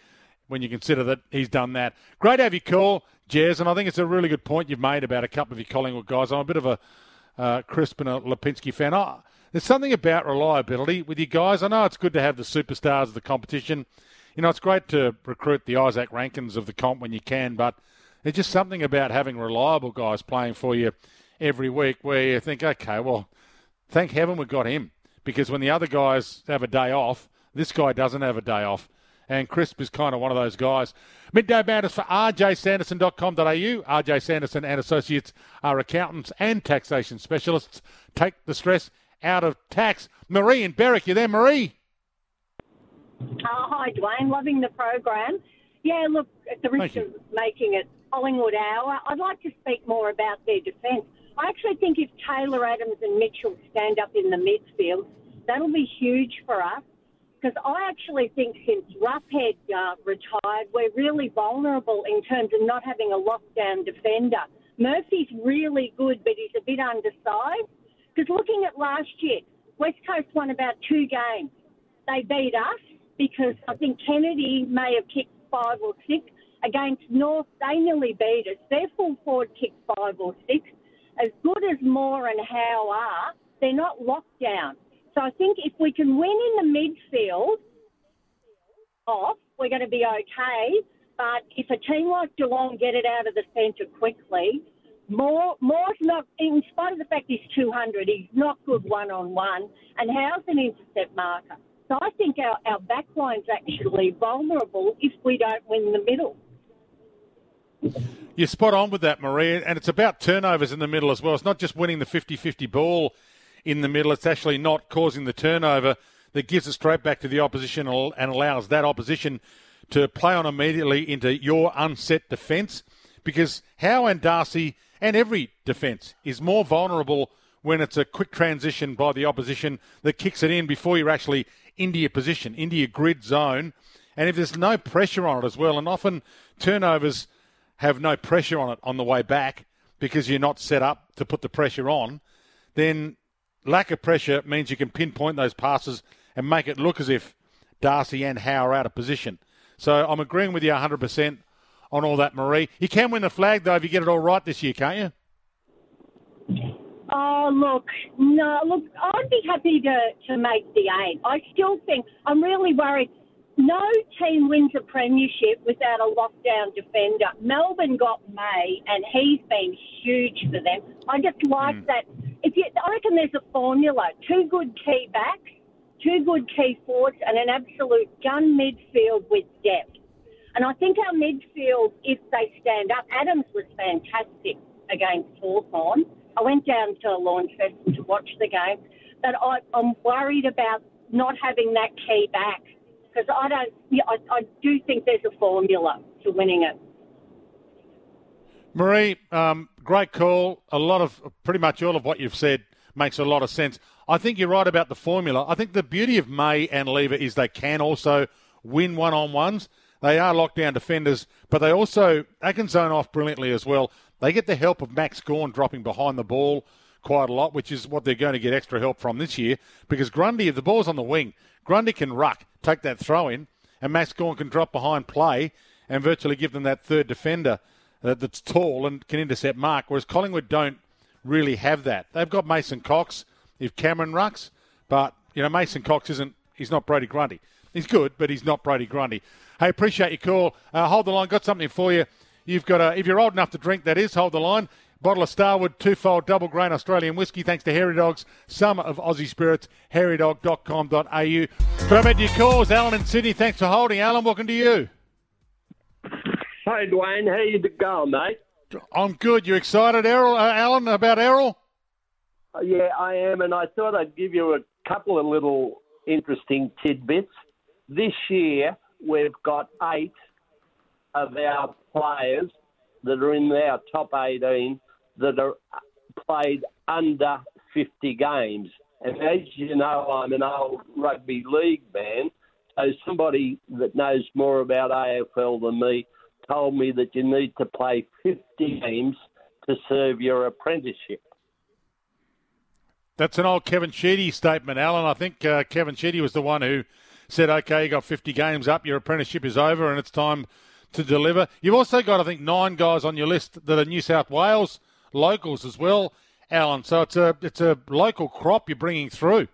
when you consider that he's done that. Great to have you call, Jez, and I think it's a really good point you've made about a couple of your Collingwood guys. I'm a bit of a uh, Crisp and a Lipinski fan. Oh, there's something about reliability with you guys. I know it's good to have the superstars of the competition. You know, it's great to recruit the Isaac Rankines of the comp when you can, but there's just something about having reliable guys playing for you every week where you think, okay, well, thank heaven we got him. Because when the other guys have a day off, this guy doesn't have a day off and Crisp is kind of one of those guys. Midday Banters for rjsanderson.com.au. RJ Sanderson and Associates are accountants and taxation specialists. Take the stress out of tax. Marie and Berwick, you there, Marie? Oh, hi, Dwayne. Loving the program. Yeah, look, at the risk of making it Collingwood hour, I'd like to speak more about their defence. I actually think if Taylor Adams and Mitchell stand up in the midfield, that'll be huge for us because I actually think since Roughead uh, retired, we're really vulnerable in terms of not having a lockdown defender. Murphy's really good, but he's a bit undersized. Because looking at last year, West Coast won about two games. They beat us because I think Kennedy may have kicked five or six. Against North, they nearly beat us. Their full forward kicked five or six. As good as Moore and Howe are, they're not locked down. So I think if we can win in the midfield off, we're going to be okay. But if a team like Geelong get it out of the centre quickly, Moore, Moore's not, in spite of the fact he's 200, he's not good one on one, and Howe's an intercept marker. So I think our, our backline's actually vulnerable if we don't win the middle. You're spot on with that, Maria, and it's about turnovers in the middle as well. It's not just winning the 50 50 ball in the middle. It's actually not causing the turnover that gives it straight back to the opposition and allows that opposition to play on immediately into your unset defence. Because Howe and Darcy and every defence is more vulnerable when it's a quick transition by the opposition that kicks it in before you're actually into your position, into your grid zone. And if there's no pressure on it as well, and often turnovers have no pressure on it on the way back because you're not set up to put the pressure on, then lack of pressure means you can pinpoint those passes and make it look as if Darcy and Howe are out of position. So I'm agreeing with you 100% on all that, Marie. You can win the flag, though, if you get it all right this year, can't you? Oh, look, no, look, I'd be happy to, to make the eight. I still think, I'm really worried. No team wins a premiership without a lockdown defender. Melbourne got May, and he's been huge for them. I just like Hmm. that. If you, I reckon there's a formula: two good key backs, two good key forwards, and an absolute gun midfield with depth. And I think our midfield, if they stand up, Adams was fantastic against Hawthorn. I went down to Launceston to watch the game, but I, I'm worried about not having that key back because I don't. I, I do think there's a formula to winning it. Marie, um, great call. A lot of, pretty much all of what you've said makes a lot of sense. I think you're right about the formula. I think the beauty of May and Lever is they can also win one on ones. They are lockdown defenders, but they also they can zone off brilliantly as well. They get the help of Max Gawn dropping behind the ball quite a lot, which is what they're going to get extra help from this year. Because Grundy, if the ball's on the wing, Grundy can ruck, take that throw in, and Max Gawn can drop behind play and virtually give them that third defender that's tall and can intercept Mark. Whereas Collingwood don't really have that. They've got Mason Cox if Cameron rucks, but you know Mason Cox isn't. He's not Brodie Grundy. He's good, but he's not Brodie Grundy. Hey, appreciate your call. Uh, hold the line. Got something for you. You've got a, if you're old enough to drink, that is, hold the line. Bottle of Starward, two-fold double grain Australian whiskey, thanks to Harry Dogs, summer of Aussie spirits, harrydog.com.au. But I met your calls, Alan in Sydney. Thanks for holding, Alan. Welcome to you. Hey, Dwayne, how you going, mate? I'm good. You excited, Errol, uh, Alan, about Errol? Uh, Yeah, I am, and I thought I'd give you a couple of little interesting tidbits. This year, we've got eight of our players that are in our top 18 that are played under 50 games. And as you know, I'm an old rugby league man, so somebody that knows more about AFL than me told me that you need to play 50 games to serve your apprenticeship. That's an old Kevin Sheedy statement, Alan. I think uh, Kevin Sheedy was the one who said, okay, you got 50 games up, your apprenticeship is over, and it's time to deliver. You've also got, I think, nine guys on your list that are New South Wales locals as well, Alan. So it's a, it's a local crop you're bringing through.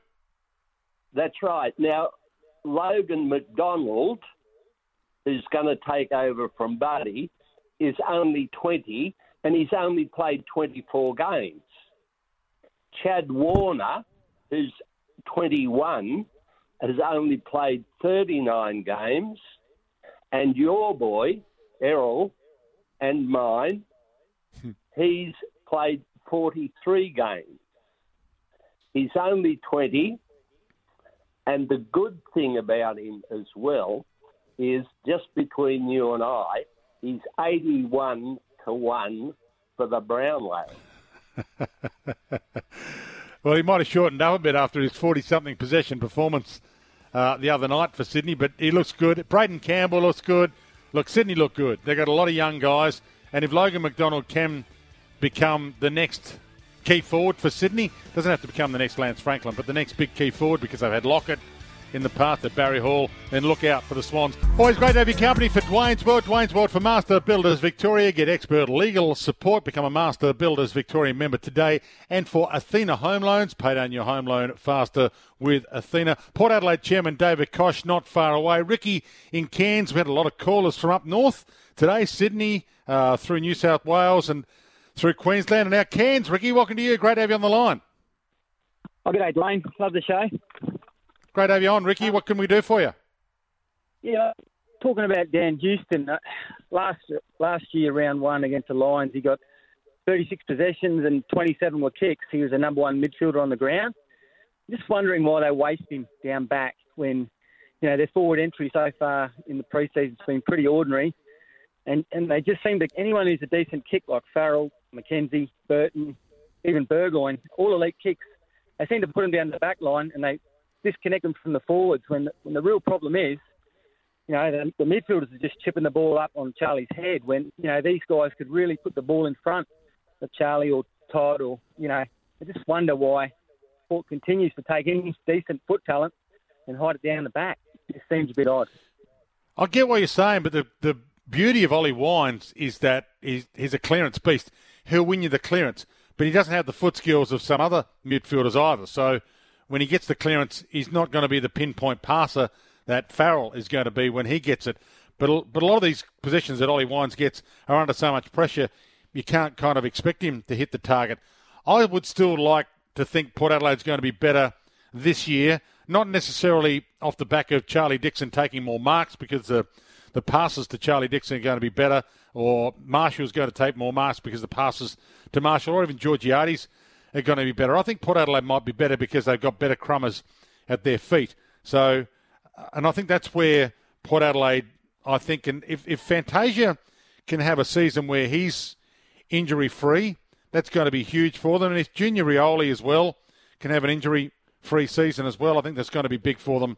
That's right. Now, Logan McDonald, who's going to take over from Buddy, is only 20 and he's only played 24 games. Chad Warner, who's 21, has only played 39 games. And your boy, Errol, and mine, he's played 43 games. He's only 20. And the good thing about him as well is just between you and I, he's 81 to 1 for the Brownlow. Well, he might have shortened up a bit after his 40 something possession performance uh, the other night for Sydney, but he looks good. Braeden Campbell looks good. Look, Sydney look good. They've got a lot of young guys, and if Logan McDonald can become the next key forward for Sydney, doesn't have to become the next Lance Franklin, but the next big key forward because they've had Lockett in the path at Barry Hall, then look out for the Swans. Always great to have your company for Dwayne's World. Dwayne's World for Master Builders Victoria. Get expert legal support. Become a Master Builders Victoria member today. And for Athena Home Loans, pay down your home loan faster with Athena. Port Adelaide Chairman David Koch, not far away. Ricky in Cairns. We had a lot of callers from up north today, Sydney, uh, through New South Wales and through Queensland. And now Cairns. Ricky, welcome to you. Great to have you on the line. Oh, day, Dwayne. Love the show. Great to have you on, Ricky. What can we do for you? Yeah, talking about Dan Houston, uh, last last year, round one against the Lions, he got 36 possessions and 27 were kicks. He was the number one midfielder on the ground. Just wondering why they waste him down back when, you know, their forward entry so far in the preseason has been pretty ordinary. And and they just seem to, anyone who's a decent kick like Farrell, McKenzie, Burton, even Burgoyne, all elite kicks, they seem to put them down the back line and they disconnect them from the forwards when, when the real problem is, you know, the, the midfielders are just chipping the ball up on Charlie's head when, you know, these guys could really put the ball in front of Charlie or Todd or, you know, I just wonder why Port continues to take any decent foot talent and hide it down the back. It seems a bit odd. I get what you're saying, but the, the beauty of Ollie Wines is that he's, he's a clearance beast. He'll win you the clearance. but he doesn't have the foot skills of some other midfielders either. So when he gets the clearance, he's not going to be the pinpoint passer that Farrell is going to be when he gets it. But but a lot of these positions that Ollie Wines gets are under so much pressure, you can't kind of expect him to hit the target. I would still like to think Port Adelaide's going to be better this year, not necessarily off the back of Charlie Dixon taking more marks because the the passes to Charlie Dixon are going to be better, or Marshall's going to take more marks because the passes to Marshall, or even Georgiades are going to be better. I think Port Adelaide might be better because they've got better crummers at their feet. So, uh, and I think that's where Port Adelaide, I think, and if, if Fantasia can have a season where he's injury free, that's going to be huge for them. And if Junior Rioli as well can have an injury free season as well, I think that's going to be big for them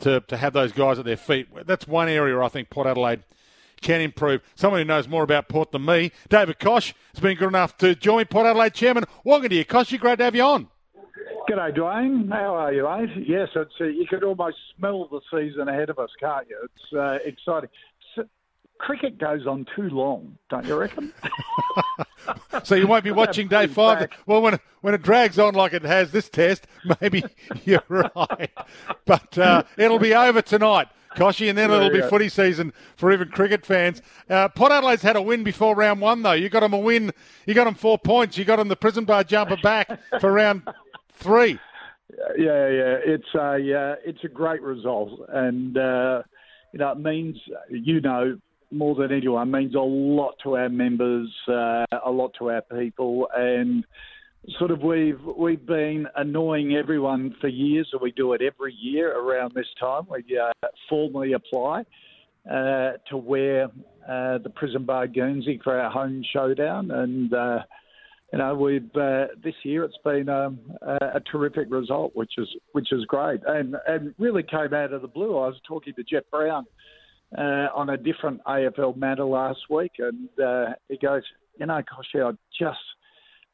to, to have those guys at their feet. That's one area I think Port Adelaide can improve. Someone who knows more about Port than me, David Koch, has been good enough to join me, Port Adelaide chairman. Welcome to you, Koch. Great to have you on. G'day, Dwayne. How are you, mate? Yes, it's uh, you could almost smell the season ahead of us, can't you? It's uh, exciting. So, cricket goes on too long, don't you reckon? so you won't be watching day five. Well, when when it drags on like it has this test, maybe you're right. But uh, it'll be over tonight. Kochie, and then it'll be footy season for even cricket fans. Uh, Port Adelaide's had a win before round one, though. You got them a win. You got them four points. You got them the prison bar jumper back for round three. Yeah, yeah, it's a uh, it's a great result, and uh, you know it means you know more than anyone means a lot to our members, uh, a lot to our people, and sort of we've we've been annoying everyone for years, and we do it every year around this time. We uh, formally apply uh, to wear uh, the Prison Bar Guernsey for our home showdown, and uh, you know we've uh, this year it's been um, a, a terrific result, which is which is great, and and really came out of the blue. I was talking to Jeff Browne. Uh, on a different AFL matter last week, and he goes, "You know, gosh, I just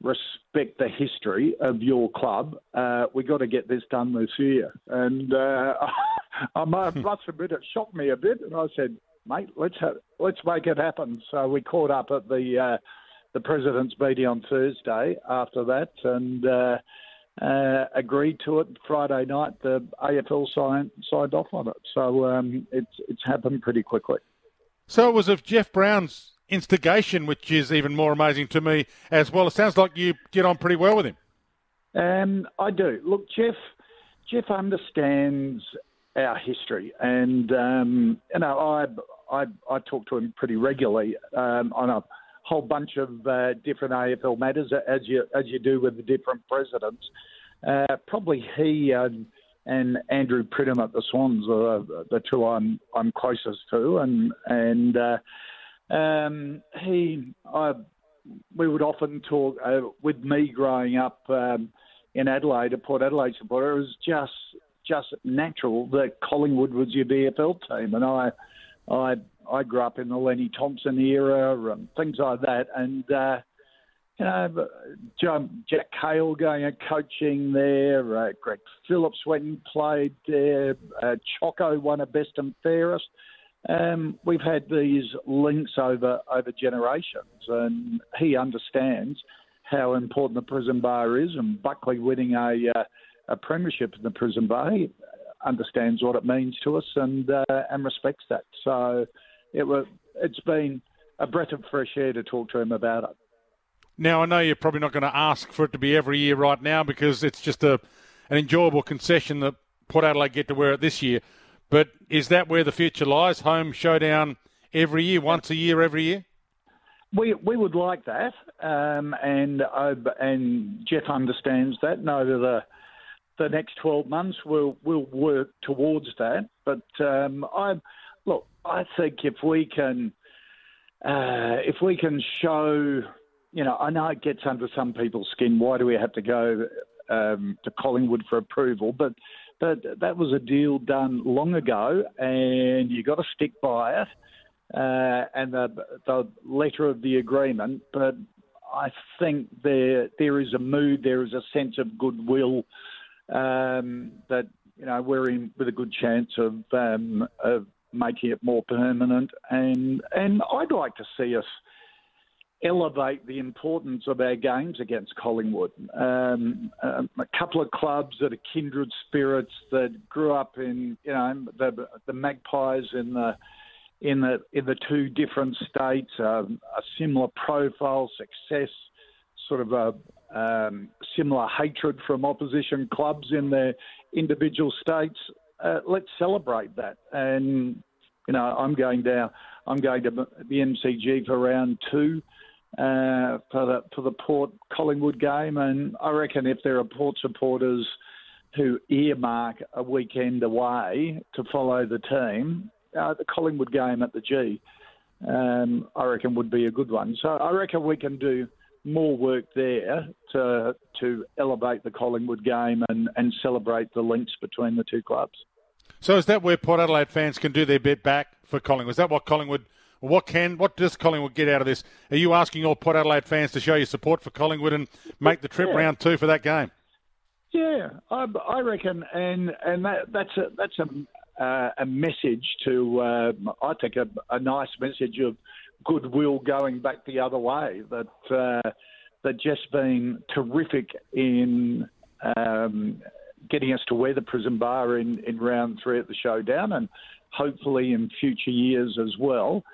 respect the history of your club. Uh, we got to get this done this year. And uh, I must admit, it shocked me a bit. And I said, mate, let's have, let's make it happen. So we caught up at the uh, the president's meeting on Thursday after that, and. Uh, uh, agreed to it Friday night. The AFL signed signed off on it, so um, it's it's happened pretty quickly. So it was of Jeff Browne's instigation, which is even more amazing to me as well. It sounds like you get on pretty well with him. Um, I do. Look, Jeff. Jeff understands our history, and um, you know, I, I I talk to him pretty regularly um, on a whole bunch of uh, different AFL matters, as you as you do with the different presidents. Uh, probably he and, and Andrew Pridham at the Swans are the two I'm I'm closest to, and and uh, um, he, I, we would often talk uh, with me growing up um, in Adelaide, a Port Adelaide supporter. It was just just natural that Collingwood was your VFL team, and I, I, I grew up in the Lenny Thompson era and things like that, and. Uh, you know, Jack Cahill going and coaching there, uh, Greg Phillips went and played there, uh, Choco won a best and fairest um, we've had these links over over generations, and he understands how important the prison bar is, and Buckley winning a uh, a premiership in the prison bar, he understands what it means to us and uh, and respects that. So it was it's been a breath of fresh air to talk to him about it. Now I know you're probably not going to ask for it to be every year right now because it's just a an enjoyable concession that Port Adelaide get to wear it this year. But is that where the future lies? Home showdown every year, once a year, every year. We we would like that, um, and uh, and Jeff understands that. And over the the next twelve months, we'll we'll work towards that. But um, I look, I think if we can uh, if we can show, you know, I know it gets under some people's skin. Why do we have to go um, to Collingwood for approval? But but that was a deal done long ago, and you got to stick by it. Uh, and the, the letter of the agreement, but I think there there is a mood, there is a sense of goodwill um, that you know we're in with a good chance of um, of making it more permanent. And and I'd like to see us elevate the importance of our games against Collingwood. Um, um, a couple of clubs that are kindred spirits that grew up in, you know, the, the Magpies in the in the in the two different states, um, a similar profile, success, sort of a um, similar hatred from opposition clubs in their individual states. Uh, let's celebrate that. And you know, I'm going down. I'm going to the MCG for round two uh, for the for the Port Collingwood game, and I reckon if there are Port supporters who earmark a weekend away to follow the team, uh, the Collingwood game at the G, um, I reckon would be a good one. So I reckon we can do more work there to to elevate the Collingwood game and, and celebrate the links between the two clubs. So is that where Port Adelaide fans can do their bit back for Collingwood? Is that what Collingwood, what can, what does Collingwood get out of this? Are you asking all Port Adelaide fans to show your support for Collingwood and make the trip Yeah. round two for that game? Yeah, I, I reckon, and and that, that's a that's a uh, a message to um, I think a, a nice message of goodwill going back the other way. That uh, that just been terrific in um, getting us to wear the prison bar in, in round three at the showdown, and hopefully in future years as well,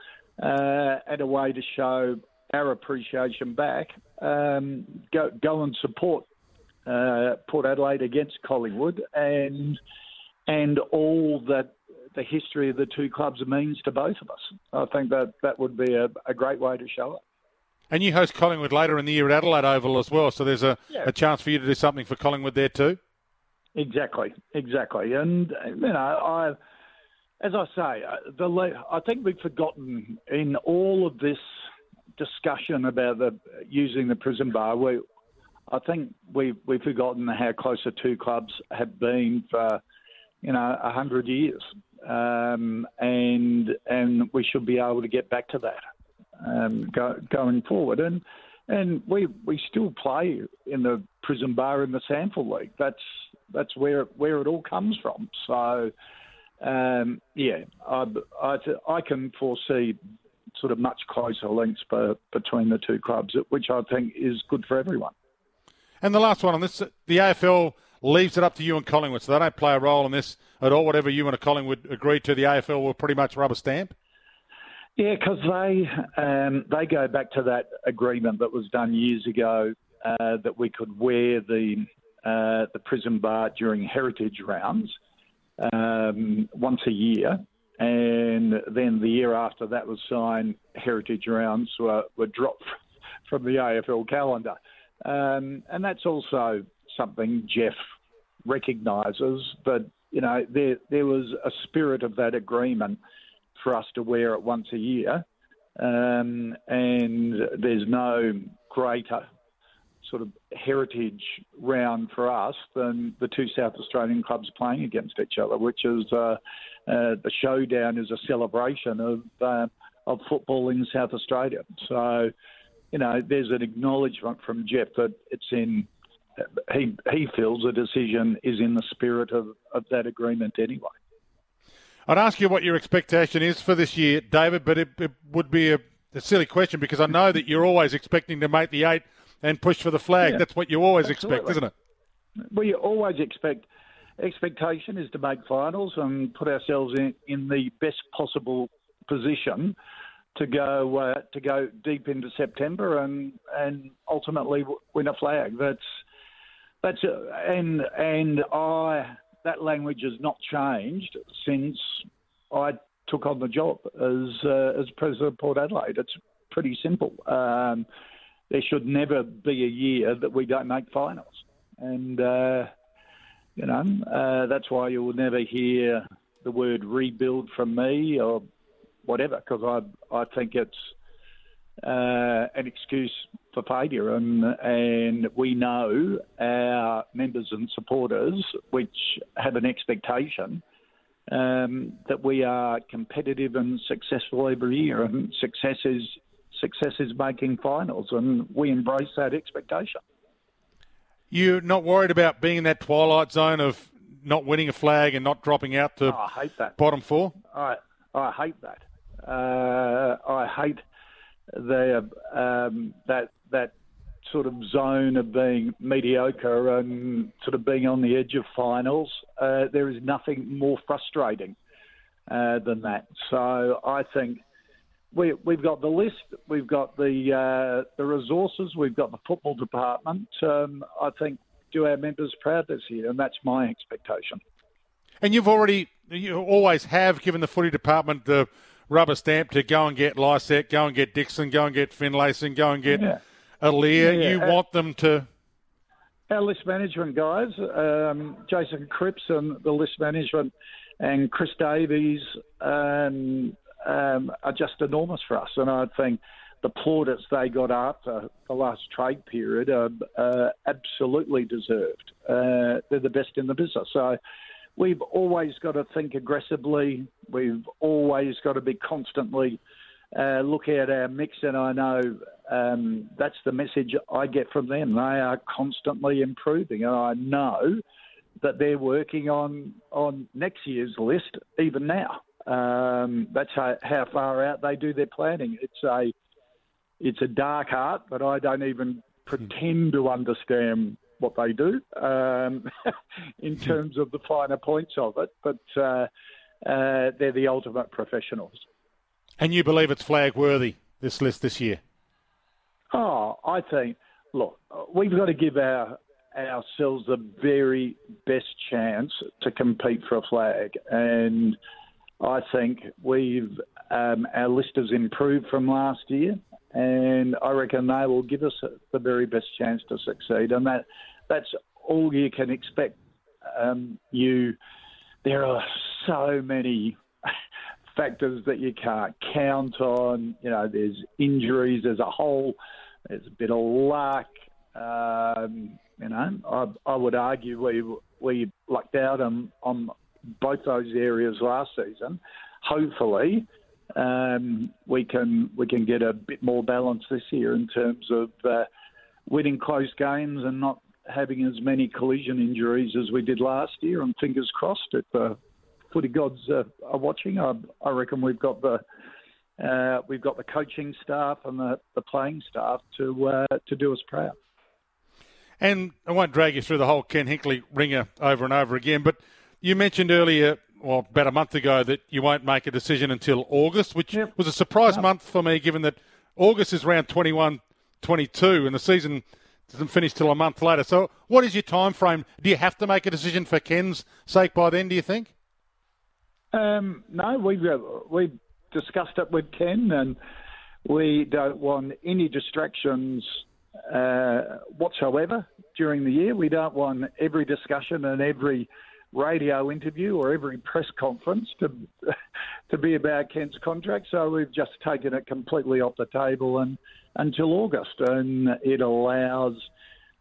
uh, and a way to show our appreciation back. Um, go go and support uh, Port Adelaide against Collingwood, and and all that the history of the two clubs means to both of us. I think that that would be a, a great way to show it. And you host Collingwood later in the year at Adelaide Oval as well, so there's a, Yeah. a chance for you to do something for Collingwood there too. Exactly, exactly, and you know, I, as I say, uh, the I think we've forgotten in all of this discussion about the using the prison bar. We, I think we've we've forgotten how close the two clubs have been for, you know, a hundred years, um, and and we should be able to get back to that um, go, going forward. And and we we still play in the prison bar in the SANFL League. That's that's where where it all comes from. So um, yeah, I, I I can foresee sort of much closer links be, between the two clubs, which I think is good for everyone. And the last one on this, the AFL leaves it up to you and Collingwood, so they don't play a role in this at all. Whatever you and a Collingwood agree to, the AFL will pretty much rubber stamp. Yeah, because they um, they go back to that agreement that was done years ago uh, that we could wear the uh, the prison bar during heritage rounds um, once a year, and then the year after that was signed, heritage rounds were, were dropped from the AFL calendar, um, and that's also something Jeff recognises that you know there there was a spirit of that agreement for us to wear it once a year, um, and there's no greater sort of heritage round for us than the two South Australian clubs playing against each other, which is uh, uh, the showdown is a celebration of uh, of football in South Australia. So, you know, there's an acknowledgement from Jeff that it's in. He he feels the decision is in the spirit of, of that agreement anyway. I'd ask you what your expectation is for this year, David, but it, it would be a, a silly question because I know that you're always expecting to make the eight and push for the flag. Yeah, That's what you always expect, isn't it? We always expect expectation is to make finals and put ourselves in, in the best possible position to go uh, to go deep into September and and ultimately win a flag. That's that's uh, and and I that language has not changed since I took on the job as uh, as president of Port Adelaide. It's pretty simple. Um, there should never be a year that we don't make finals, and uh, you know uh, that's why you will never hear the word rebuild from me or whatever, because I I think it's uh, an excuse for failure, and and we know our members and supporters, which have an expectation um, that we are competitive and successful every year, and success is success is making finals, and we embrace that expectation. You're not worried about being in that twilight zone of not winning a flag and not dropping out to Oh, I hate that. bottom four? I I hate that. Uh, I hate they're um, that that sort of zone of being mediocre and sort of being on the edge of finals. Uh, there is nothing more frustrating uh, than that. So I think we, we've got the list, we've got the uh, the resources, we've got the football department. Um, I think do our members proud this year, and that's my expectation. And you've already, you always have given the footy department the rubber stamp to go and get Lycett, go and get Dixon, go and get Finlayson, go and get yeah. Yeah. You uh, want them to. Our list management guys, um, Jason Cripps and the list management, and Chris Davies um, um, are just enormous for us. And I think the plaudits they got after the last trade period are uh, absolutely deserved. Uh, they're the best in the business. So we've always got to think aggressively. We've always got to be constantly uh, look at our mix, and I know um, that's the message I get from them. They are constantly improving, and I know that they're working on on next year's list even now. Um, that's how, how far out they do their planning. It's a it's a dark art, but I don't even pretend to understand what they do um, in terms of the finer points of it. But uh, uh, they're the ultimate professionals. And you believe it's flag worthy this list this year? Oh, I think. Look, we've got to give our ourselves the very best chance to compete for a flag, and I think we've um, our list has improved from last year, and I reckon they will give us the very best chance to succeed, and that that's all you can expect. Um, you there are so many factors that you can't count on. You know, there's injuries, there's a whole, there's a bit of luck. Um, you know, I, I would argue we we lucked out on, on both those areas last season. Hopefully, um, we can we can get a bit more balance this year in terms of uh, winning close games and not having as many collision injuries as we did last year. And fingers crossed, if the footy gods uh, are watching, I, I, reckon we've got the uh, we've got the coaching staff and the, the playing staff to uh, to do us proud. And I won't drag you through the whole Ken Hinkley ringer over and over again, but you mentioned earlier, well, about a month ago, that you won't make a decision until August, which yep. was a surprise month for me, given that August is round 21 22 and the season doesn't finish till a month later. So, what is your time frame? Do you have to make a decision for Ken's sake by then? Do you think? Um, no, we've uh, we discussed it with Ken, and we don't want any distractions uh, whatsoever during the year. We don't want every discussion and every radio interview or every press conference to to be about Ken's contract. So we've just taken it completely off the table and until August, and it allows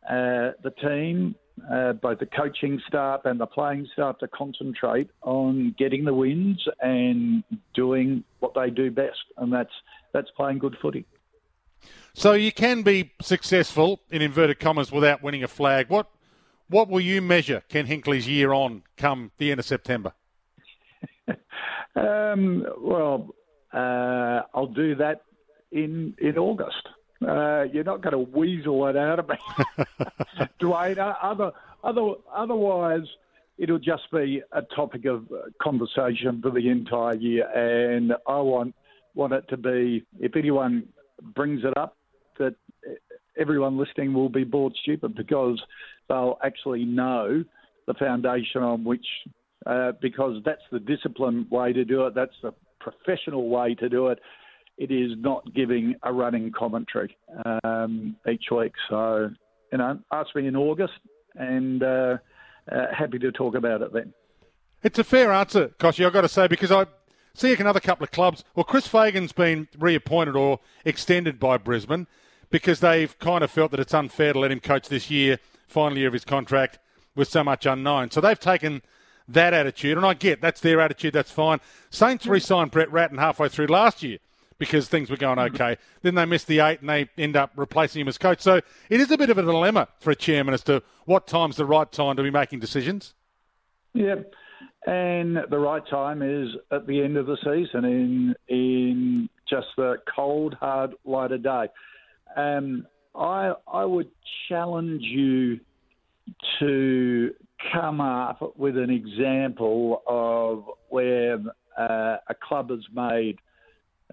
uh, the team, uh, both the coaching staff and the playing staff, to concentrate on getting the wins and doing what they do best, and that's that's playing good footy. So you can be successful in inverted commas without winning a flag. What what will you measure Ken Hinkley's year on come the end of September? um, well, uh, I'll do that in in August. Uh, you're not going to weasel it out of me, Dwayne. Other, other, otherwise, it'll just be a topic of conversation for the entire year, and I want want it to be. If anyone brings it up, that everyone listening will be bored stupid because they'll actually know the foundation on which, uh, because that's the disciplined way to do it, that's the professional way to do it. It is not giving a running commentary um, each week. So, you know, ask me in August and uh, uh, happy to talk about it then. It's a fair answer, Kochie, I've got to say, because I see another couple of clubs. Well, Chris Fagan's been reappointed or extended by Brisbane because they've kind of felt that it's unfair to let him coach this year, final year of his contract, with so much unknown. So they've taken that attitude, and I get that's their attitude, that's fine. Saints re signed Brett Ratten halfway through last year because things were going okay. then they missed the eight and they end up replacing him as coach. So it is a bit of a dilemma for a chairman as to what time's the right time to be making decisions. Yeah. And the right time is at the end of the season in in just the cold, hard light of day. Um, I I would challenge you to come up with an example of where uh, a club has made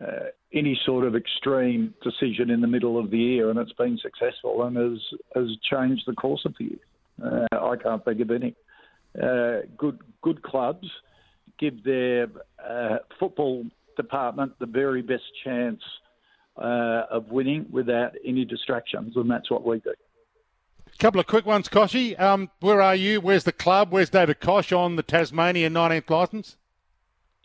uh, any sort of extreme decision in the middle of the year and it's been successful and has has changed the course of the year. Uh, I can't think of any. Uh, good good clubs give their uh, football department the very best chance uh, of winning without any distractions, and that's what we do. A Couple of quick ones, Kochie. Um, where are you? Where's the club? Where's David Koch on the Tasmania 19th licence?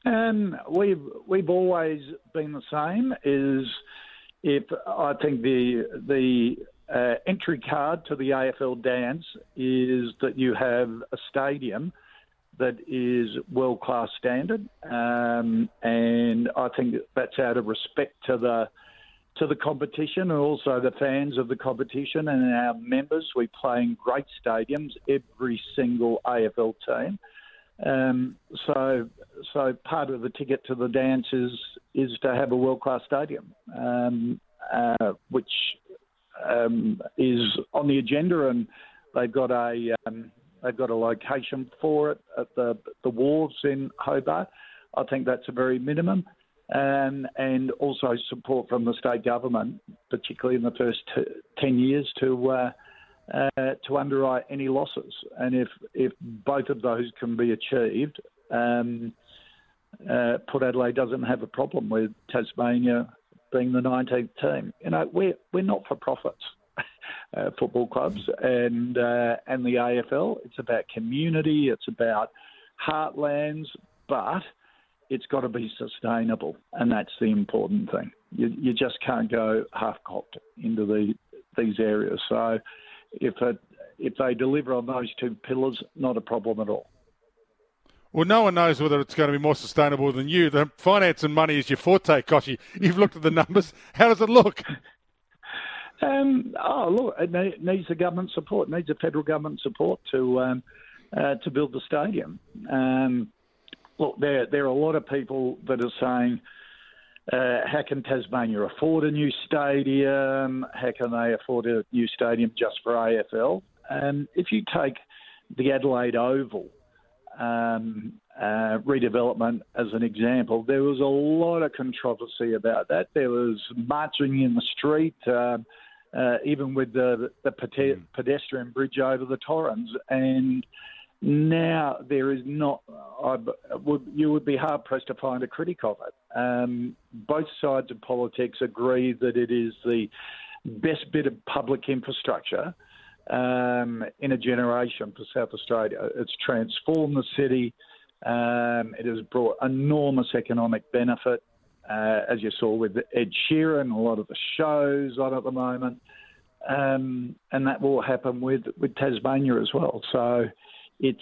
Um, we've we've always been the same. Is if I think the the uh, entry card to the AFL dance is that you have a stadium that is world class standard, um, and I think that's out of respect to the to the competition and also the fans of the competition and our members. We play in great stadiums, every single AFL team. Um, so, so part of the ticket to the dance is is to have a world class stadium, um, uh, which um, is on the agenda, and they've got a um, they've got a location for it at the the wharves in Hobart. I think that's a very minimum, and and also support from the state government, particularly in the first t- ten years, to uh, uh, to underwrite any losses. And if if both of those can be achieved. Um, uh, Port Adelaide doesn't have a problem with Tasmania being the 19th team. You know, we're we're not for profits. Uh, football clubs and uh, and the AFL. It's about community. It's about heartlands, but it's got to be sustainable, and that's the important thing. You, you just can't go half cocked into the these areas. So if it, if they deliver on those two pillars, not a problem at all. Well, no one knows whether it's going to be more sustainable than you. The finance and money is your forte, Kochie. You've looked at the numbers. How does it look? Um, oh, look, it needs the government support. It needs the federal government support to um, uh, to build the stadium. Um, look, there there are a lot of people that are saying, uh, how can Tasmania afford a new stadium? How can they afford a new stadium just for AFL? And if you take the Adelaide Oval um, uh, redevelopment as an example, there was a lot of controversy about that. There was marching in the street. Uh, uh, even with the, the mm. pedestrian bridge over the Torrens. And now there is not, I would, you would be hard pressed to find a critic of it. Um, both sides of politics agree that it is the best bit of public infrastructure um, in a generation for South Australia. It's transformed the city. Um, it has brought enormous economic benefit uh, as you saw with Ed Sheeran, a lot of the shows on at the moment, um, and that will happen with with Tasmania as well. So it's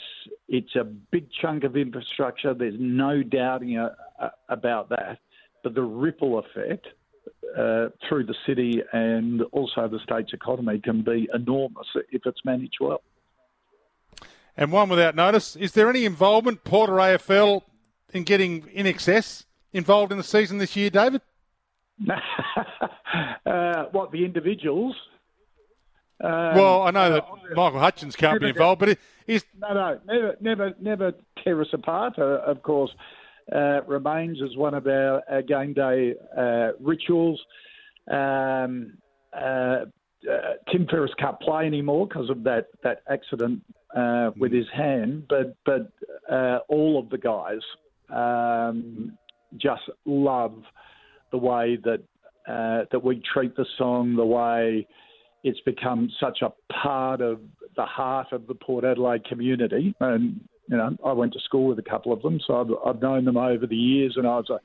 it's a big chunk of infrastructure. There's no doubting a, a, about that, but the ripple effect. Uh, through the city and also the state's economy can be enormous if it's managed well. And one without notice, is there any involvement, Port or AFL, in getting INXS involved in the season this year, David? uh, what the individuals? Um, well, I know that uh, Michael Hutchence can't be involved, but he's no, no, never, never, never tear us apart. Uh, of course, uh, remains as one of our, our game day uh, rituals. Um, uh, Tim Farriss can't play anymore because of that that accident with his hand, but but all of the guys um, just love the way that uh, that we treat the song, the way it's become such a part of the heart of the Port Adelaide community. And you know, I went to school with a couple of them, so I've, I've known them over the years. And I was a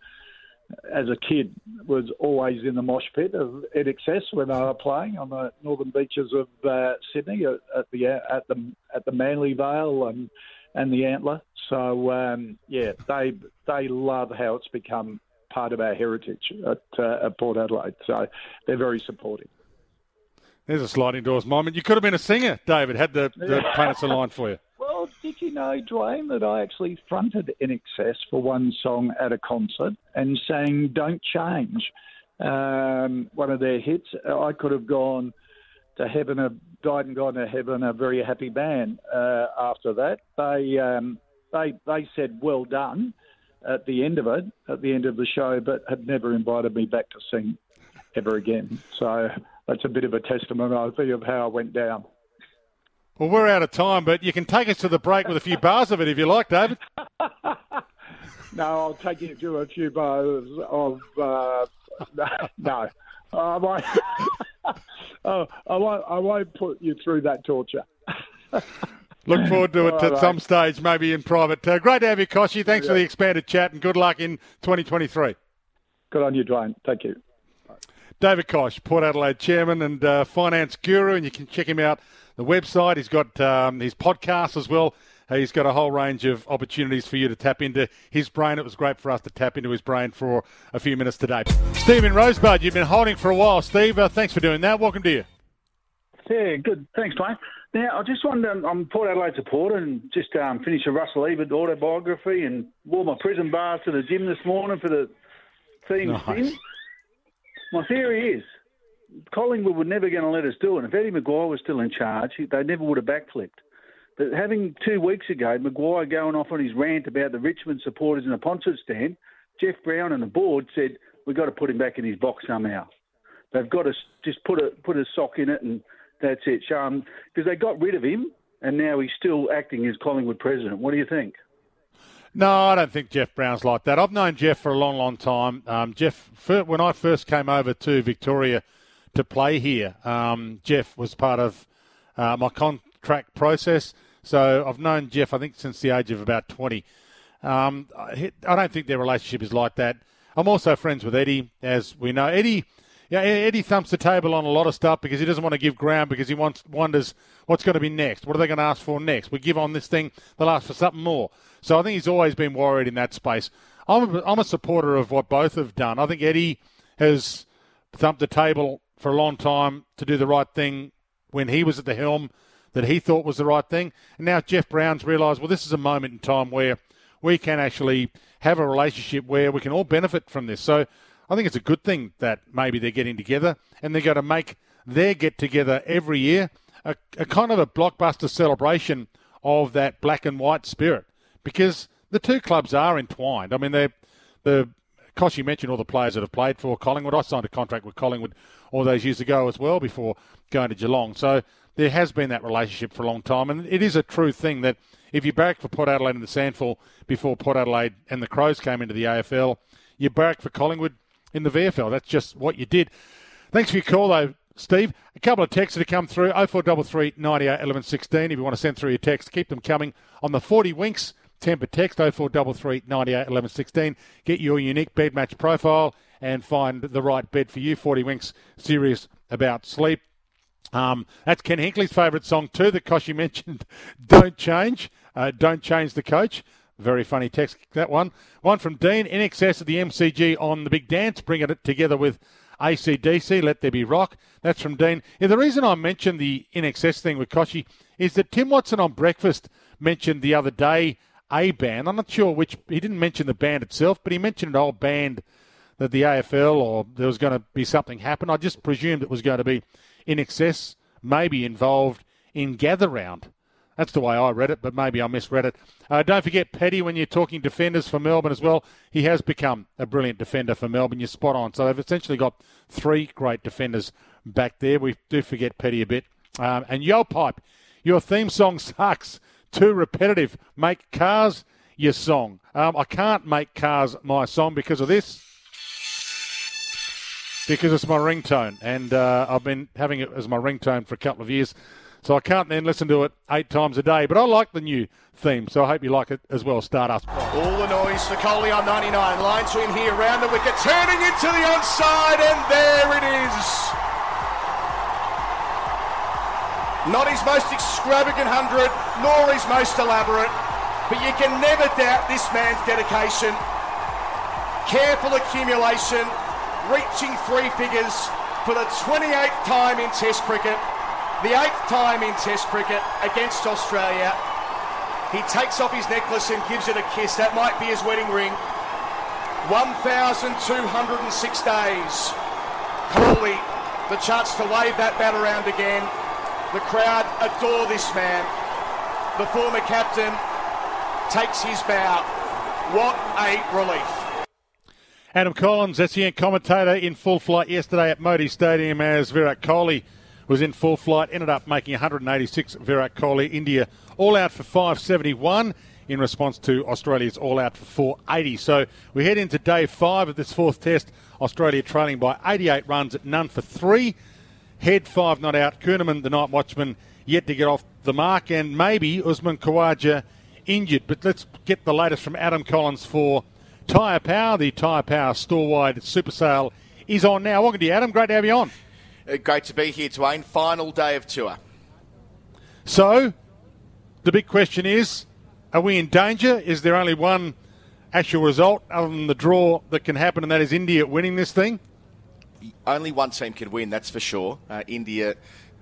as a kid was always in the mosh pit of INXS when they were playing on the northern beaches of uh, Sydney at, at, the at the at the Manly Vale and and the antler. So um, yeah, they they love how it's become part of our heritage at, uh, at Port Adelaide. So they're very supportive. There's a sliding doors moment. You could have been a singer, David, had the, the planets aligned for you. Well, did you know, Dwayne, that I actually fronted INXS for one song at a concert and sang "Don't Change," um, one of their hits. I could have gone to heaven, a died and gone to heaven, a very happy man. Uh, after that, they um, they they said well done at the end of it, at the end of the show, but had never invited me back to sing ever again. So that's a bit of a I think, of how I went down. Well, we're out of time, but you can take us to the break with a few bars of it if you like, David. No, I'll take you to a few bars of uh, no. I won't. oh, I won't. I won't put you through that torture. Look forward to it at some stage, maybe in private. Uh, great to have you, Kochie. Thanks for the expanded chat and good luck in 2023. Good on you, Dwayne. Thank you. David Koch, Port Adelaide chairman and uh, finance guru, and you can check him out the website. He's got um, his podcast as well. He's got a whole range of opportunities for you to tap into his brain. It was great for us to tap into his brain for a few minutes today. Stephen Rosebud, you've been holding for a while. Steve, uh, thanks for doing that. Welcome to you. Yeah, good. Thanks, Dwayne. Now, I just wanted to, I'm Port Adelaide supporter and just um, finished a Russell Ebert autobiography and wore my prison bars to the gym this morning for the team Nice. spin. My theory is Collingwood were never going to let us do it. If Eddie McGuire was still in charge, they never would have backflipped. But having two weeks ago, McGuire going off on his rant about the Richmond supporters in the Ponsford stand, Jeff Browne and the board said, we've got to put him back in his box somehow. They've got to just put a put a sock in it, and that's it. Because um, they got rid of him, and now he's still acting as Collingwood president. What do you think? No, I don't think Jeff Browne's like that. I've known Jeff for a long, long time. Um, Jeff, when I first came over to Victoria to play here, um, Jeff was part of uh, my contract process. So I've known Jeff, I think, since the age of about 20. Um, I I don't think their relationship is like that. I'm also friends with Eddie, as we know. Eddie, yeah, Eddie thumps the table on a lot of stuff because he doesn't want to give ground because he wants wonders what's going to be next. What are they going to ask for next? We give on this thing, they'll ask for something more. So I think he's always been worried in that space. I'm a, I'm a supporter of what both have done. I think Eddie has thumped the table for a long time to do the right thing when he was at the helm that he thought was the right thing. And now Jeff Browne's realised, well, this is a moment in time where we can actually have a relationship where we can all benefit from this. So I think it's a good thing that maybe they're getting together and they're going to make their get together every year a, a kind of a blockbuster celebration of that black and white spirit because the two clubs are entwined. I mean, they're the Kochie mentioned all the players that have played for Collingwood. I signed a contract with Collingwood all those years ago as well before going to Geelong. So there has been that relationship for a long time, and it is a true thing that if you barrack for Port Adelaide and the SANFL before Port Adelaide and the Crows came into the AFL, you barrack for Collingwood in the VFL. That's just what you did. Thanks for your call, though, Steve. A couple of texts that have come through 0433 98 11 16. If you want to send through your text, keep them coming on the 40 Winks Tempur text 0433 98 11 16. Get your unique bed match profile and find the right bed for you. 40 Winks, serious about sleep. Um, that's Ken Hinkley's favourite song too. That Kochie mentioned. Don't change. Uh, don't change the coach. Very funny text that one. One from Dean. INXS of the MCG on the big dance, bringing it together with ACDC. Let there be rock. That's from Dean. Yeah, the reason I mentioned the INXS thing with Kochie is that Tim Watson on breakfast mentioned the other day a band. I'm not sure which. He didn't mention the band itself, but he mentioned an old band that the AFL or there was going to be something happen. I just presumed it was going to be INXS, maybe involved in gather round. That's the way I read it, but maybe I misread it. Uh, don't forget Petty when you're talking defenders for Melbourne as well. He has become a brilliant defender for Melbourne. You're spot on. So they've essentially got three great defenders back there. We do forget Petty a bit. Um, and Yo Pipe, your theme song sucks. Too repetitive. Make Cars your song. Um, I can't make Cars my song because of this because it's my ringtone, and uh, I've been having it as my ringtone for a couple of years. So I can't then listen to it eight times a day. But I like the new theme, so I hope you like it as well. Start Stardust. All the noise for Kohli on 99. Line to him here, round the wicket, turning into the onside, and there it is. Not his most extravagant hundred, nor his most elaborate, but you can never doubt this man's dedication. Careful accumulation, reaching three figures for the 28th time in Test cricket, the eighth time in Test cricket against Australia. He takes off his necklace and gives it a kiss. That might be his wedding ring. 1,206 days. Crawley, the chance to wave that bat around again. The crowd adore this man. The former captain takes his bow. What a relief. Adam Collins, SEN commentator in full flight yesterday at Modi Stadium as Virat Kohli was in full flight, ended up making 186 Virat Kohli. India all out for 571 in response to Australia's all out for 480. So we head into day five of this fourth test. Australia trailing by 88 runs at none for three. Head five not out. Kuhnemann, the night watchman, yet to get off the mark, and maybe Usman Khawaja injured. But let's get the latest from Adam Collins for Tyre Power. The Tyre Power store wide super sale is on now. Welcome to you, Adam. Great to have you on. Uh, great to be here, Dwayne. Final day of tour. So, the big question is are we in danger? Is there only one actual result other than the draw that can happen, and that is India winning this thing? Only one team can win, that's for sure. Uh, India,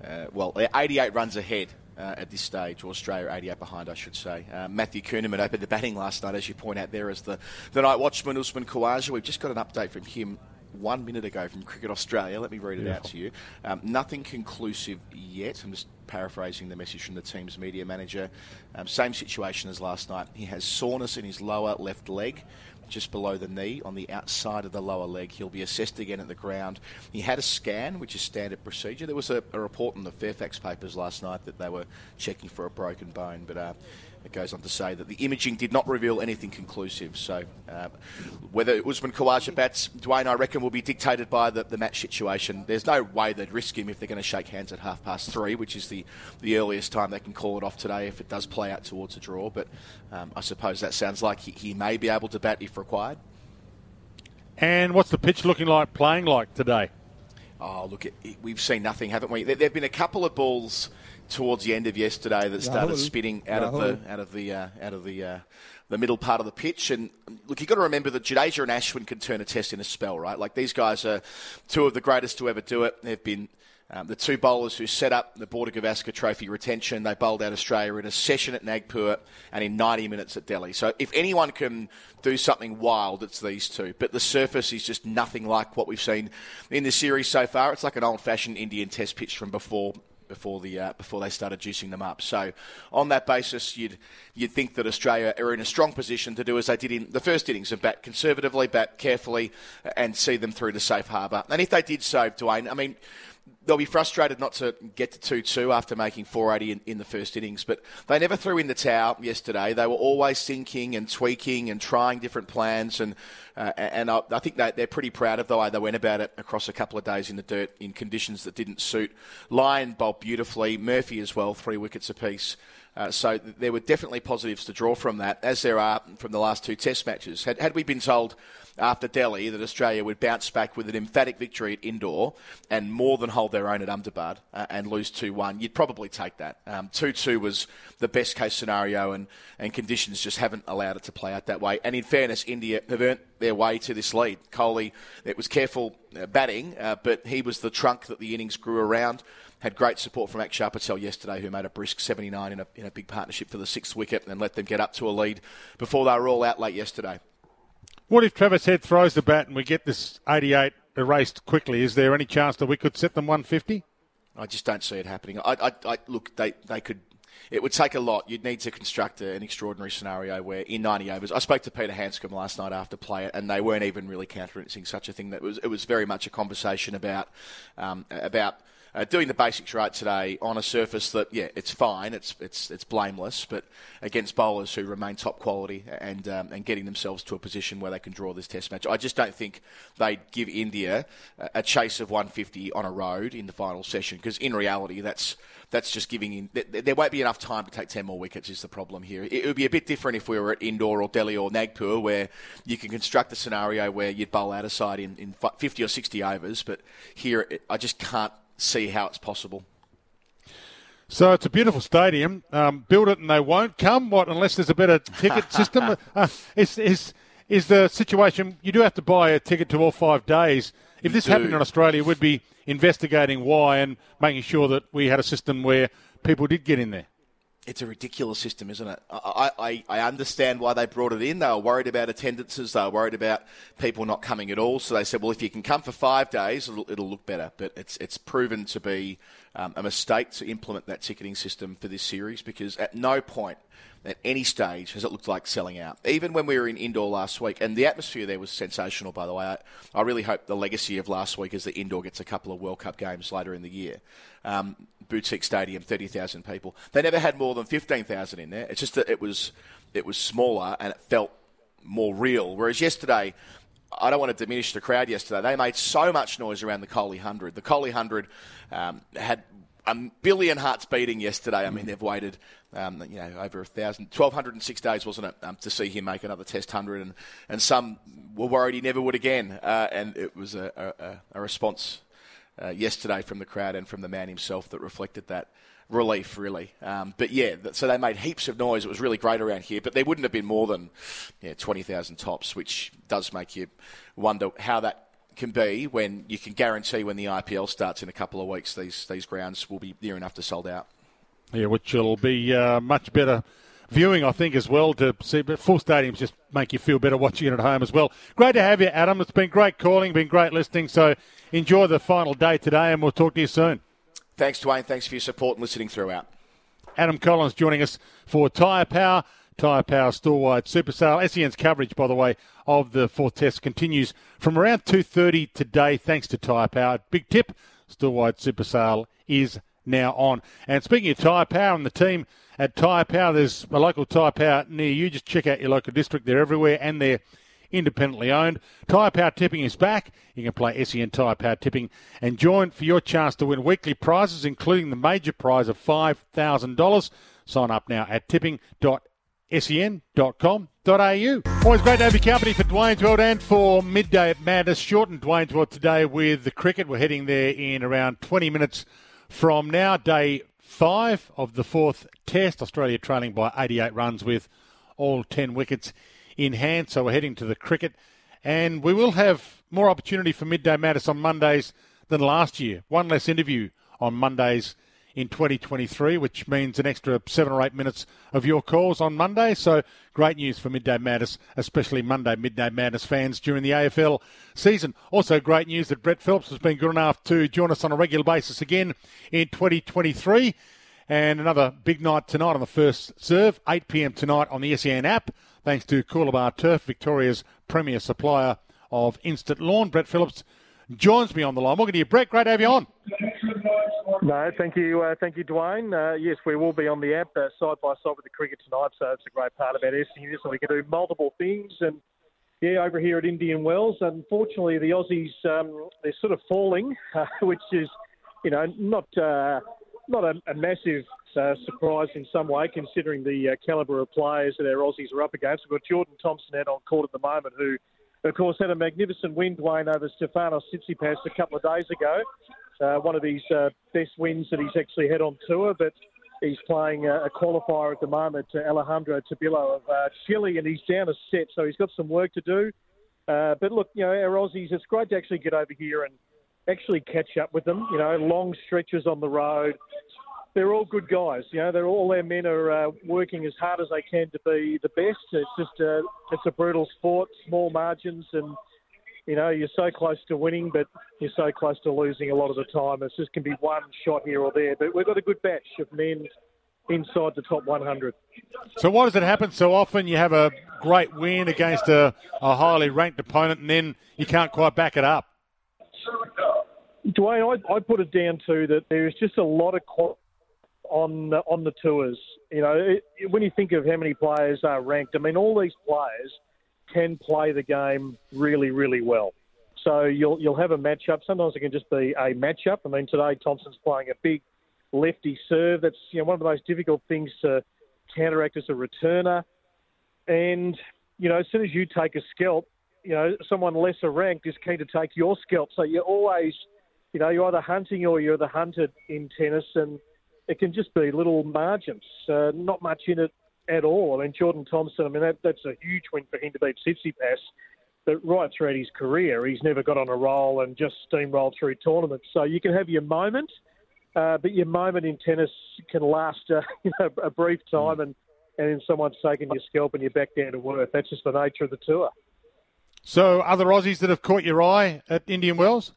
uh, well, 88 runs ahead. Uh, at this stage, or Australia 88 behind, I should say. Uh, Matthew Kuhnemann opened the batting last night, as you point out there, as the, the night watchman, Usman Khawaja. We've just got an update from him one minute ago from Cricket Australia. Let me read it yeah. out to you. Um, nothing conclusive yet. I'm just paraphrasing the message from the team's media manager. Um, same situation as last night. He has soreness in his lower left leg. Just below the knee, on the outside of the lower leg. He'll be assessed again at the ground. He had a scan, which is standard procedure. There was a, a report in the Fairfax papers last night that they were checking for a broken bone, but uh, it goes on to say that the imaging did not reveal anything conclusive. So, uh, whether Usman Khawaja bats, Dwayne, I reckon, will be dictated by the, the match situation. There's no way they'd risk him if they're going to shake hands at half past three, which is the, the earliest time they can call it off today if it does play out towards a draw. But um, I suppose that sounds like he, he may be able to bat if required. And what's the pitch looking like, playing like today? Oh, look, we've seen nothing, haven't we? There have been a couple of balls towards the end of yesterday that started Rahul. spinning out Rahul. of the out of the uh, out of the uh, the middle part of the pitch. And look, you've got to remember that Jadeja and Ashwin can turn a test in a spell, right? Like these guys are two of the greatest to ever do it. They've been um, the two bowlers who set up the Border Gavaskar Trophy retention, they bowled out Australia in a session at Nagpur and in 90 minutes at Delhi. So if anyone can do something wild, it's these two. But the surface is just nothing like what we've seen in the series so far. It's like an old-fashioned Indian Test pitch from before before the uh, before they started juicing them up. So, on that basis, you'd you'd think that Australia are in a strong position to do as they did in the first innings and bat conservatively, bat carefully, and see them through to safe harbour. And if they did so, Dwayne, I mean, they'll be frustrated not to get to 2 2 after making 480 in, in, the first innings, but they never threw in the towel yesterday. They were always thinking and tweaking and trying different plans, and uh, and I, I think that they're pretty proud of the way they went about it across a couple of days in the dirt in conditions that didn't suit. Lyon bowled beautifully, Murphy as well, three wickets apiece. Uh, so there were definitely positives to draw from that, as there are from the last two Test matches. Had, had we been told after Delhi that Australia would bounce back with an emphatic victory at Indore and more than hold their own at Ahmedabad uh, and lose 2 1, you'd probably take that. 2 um, 2 was the best case scenario, and, and conditions just haven't allowed it to play out that way. And in fairness, India have earned their way to this lead. Kohli, it was careful uh, batting, uh, but he was the trunk that the innings grew around. Had great support from Akshar Patel yesterday, who made a brisk 79 in a, in a big partnership for the sixth wicket and let them get up to a lead before they were all out late yesterday. What if Travis Head throws the bat and we get this 88 erased quickly? Is there any chance that we could set them 150? I just don't see it happening. I, I, I look, they, they could. It would take a lot. You'd need to construct an extraordinary scenario where, in 90 overs, I spoke to Peter Handscomb last night after play, and they weren't even really countenancing such a thing. That was it was very much a conversation about um, about uh, doing the basics right today on a surface that, yeah, it's fine, it's it's it's blameless, but against bowlers who remain top quality and um, and getting themselves to a position where they can draw this Test match, I just don't think they'd give India a, chase of 150 on a road in the final session because in reality that's that's just giving in. There won't be enough time to take 10 more wickets, is the problem here. It would be a bit different if we were at Indore or Delhi or Nagpur, where you can construct a scenario where you'd bowl out a side in, in 50 or 60 overs. But here, I just can't see how it's possible. So it's a beautiful stadium. Um, build it and they won't come. What unless there's a better ticket system? Uh, is is is the situation? You do have to buy a ticket to all five days. If this happened in Australia, we'd be investigating why and making sure that we had a system where people did get in there. It's a ridiculous system, isn't it? I, I, I understand why they brought it in. They were worried about attendances. They were worried about people not coming at all. So they said, well, if you can come for five days, it'll, it'll look better. But it's it's proven to be um, a mistake to implement that ticketing system for this series because at no point at any stage has it looked like selling out. Even when we were in Indore last week, and the atmosphere there was sensational, by the way. I, I really hope the legacy of last week is that Indore gets a couple of World Cup games later in the year. Um, boutique stadium, thirty thousand people. They never had more than fifteen thousand in there. It's just that it was it was smaller and it felt more real. Whereas yesterday. I don't want to diminish the crowd yesterday. They made so much noise around the Kohli 100. The Kohli 100 um, had a billion hearts beating yesterday. I mean, they've waited, um, you know, over a thousand, 1,206 days, wasn't it, um, to see him make another Test 100. And, and some were worried he never would again. Uh, and it was a, a, a response uh, yesterday from the crowd and from the man himself that reflected that relief, really. Um, but yeah, so they made heaps of noise. It was really great around here, but there wouldn't have been more than yeah, 20,000 tops, which does make you wonder how that can be when you can guarantee when the IPL starts in a couple of weeks, these these grounds will be near enough to sold out. Yeah, which will be uh, much better viewing, I think, as well to see. But full stadiums just make you feel better watching it at home as well. Great to have you, Adam. It's been great calling, been great listening. So enjoy the final day today, and we'll talk to you soon. Thanks, Dwayne. Thanks for your support and listening throughout. Adam Collins joining us for Tyre Power. Tyre Power store-wide super sale. SEN's coverage, by the way, of the fourth test continues from around 2.30 today thanks to Tyre Power. Big tip, store-wide super sale is now on. And speaking of Tyre Power and the team at Tyre Power, there's a local Tyre Power near you. Just check out your local district. They're everywhere and they're independently owned. Tyre Power Tipping is back. You can play SEN Tyre Power Tipping and join for your chance to win weekly prizes, including the major prize of $5,000. Sign up now at tipping.com sen.com.au. Always great to have your company for Dwayne's World and for Midday Madness. Shortened Dwayne's World today with the cricket. We're heading there in around 20 minutes from now. Day five of the fourth test. Australia trailing by 88 runs with all 10 wickets in hand. So we're heading to the cricket. And we will have more opportunity for Midday matters on Mondays than last year. One less interview on Mondays in 2023, which means an extra seven or eight minutes of your calls on Monday. So great news for Midday Madness, especially Monday Midday Madness fans during the AFL season. Also great news that Brett Phillips has been good enough to join us on a regular basis again in 2023. And another big night tonight on the first serve, 8 p.m. tonight on the SEN app, thanks to Coolabah Turf, Victoria's premier supplier of instant lawn. Brett Phillips joins me on the line. Welcome to you, Brett. Great to have you on. No, thank you, uh, thank you, Dwayne. Uh, yes, we will be on the app uh, side by side with the cricket tonight, so it's a great part about SEN, so we can do multiple things. And yeah, over here at Indian Wells, unfortunately, the Aussies um, they're sort of falling, uh, which is, you know, not uh, not a, a massive uh, surprise in some way, considering the calibre of players that our Aussies are up against. We've got Jordan Thompson out on court at the moment, who, of course, had a magnificent win, Dwayne, over Stefanos Tsitsipas a couple of days ago uh, one of his uh, best wins that he's actually had on tour, but he's playing a, a qualifier at the moment to Alejandro Tabilo of uh, Chile, and he's down a set, so he's got some work to do. Uh, but look, you know, our Aussies, it's great to actually get over here and actually catch up with them. You know, long stretches on the road. They're all good guys. You know, they're all their men are uh, working as hard as they can to be the best. It's just a, it's a brutal sport, small margins, and you know, you're so close to winning, but you're so close to losing a lot of the time. It's just can be one shot here or there. But we've got a good batch of men inside the top 100. So why does it happen so often? You have a great win against a, a highly ranked opponent, and then you can't quite back it up. Dwayne, I, I put it down to that there's just a lot of quality on the, on the tours. You know, it, when you think of how many players are ranked, I mean, all these players – can play the game really, really well. So you'll you'll have a matchup. Sometimes it can just be a matchup. I mean, today Thompson's playing a big lefty serve. That's you know one of the most difficult things to counteract as a returner. And you know, as soon as you take a scalp, you know someone lesser ranked is keen to take your scalp. So you're always, you know, you're either hunting or you're the hunted in tennis, and it can just be little margins. Uh, not much in it at all. I mean, Jordan Thompson, I mean, that, that's a huge win for him to beat Tsitsipas. But right throughout his career, he's never got on a roll and just steamrolled through tournaments. So you can have your moment. Uh, but your moment in tennis can last uh, you know, a brief time, and, and then someone's taken your scalp and you're back down to earth. That's just the nature of the tour. So, other Aussies that have caught your eye at Indian Wells?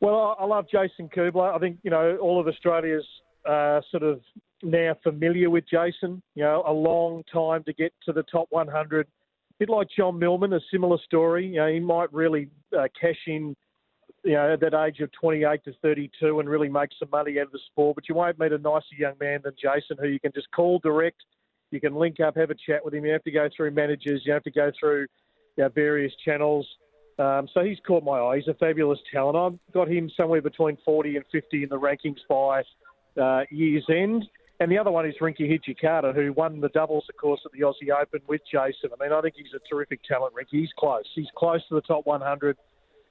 Well, I love Jason Kubler. I think you know all of Australia's uh, sort of now familiar with Jason. You know, a long time to get to the top 100. A bit like John Millman, a similar story. You know, he might really uh, cash in, you know, at that age of 28 to 32 and really make some money out of the sport. But you won't meet a nicer young man than Jason, who you can just call direct. You can link up, have a chat with him. You have to go through managers. You have to go through you know, various channels. Um, so he's caught my eye. He's a fabulous talent. I've got him somewhere between 40 and 50 in the rankings by uh, year's end. And the other one is Rinky Hijikata, who won the doubles, of course, at the Aussie Open with Jason. I mean, I think he's a terrific talent, Rinky. He's close. He's close to the top 100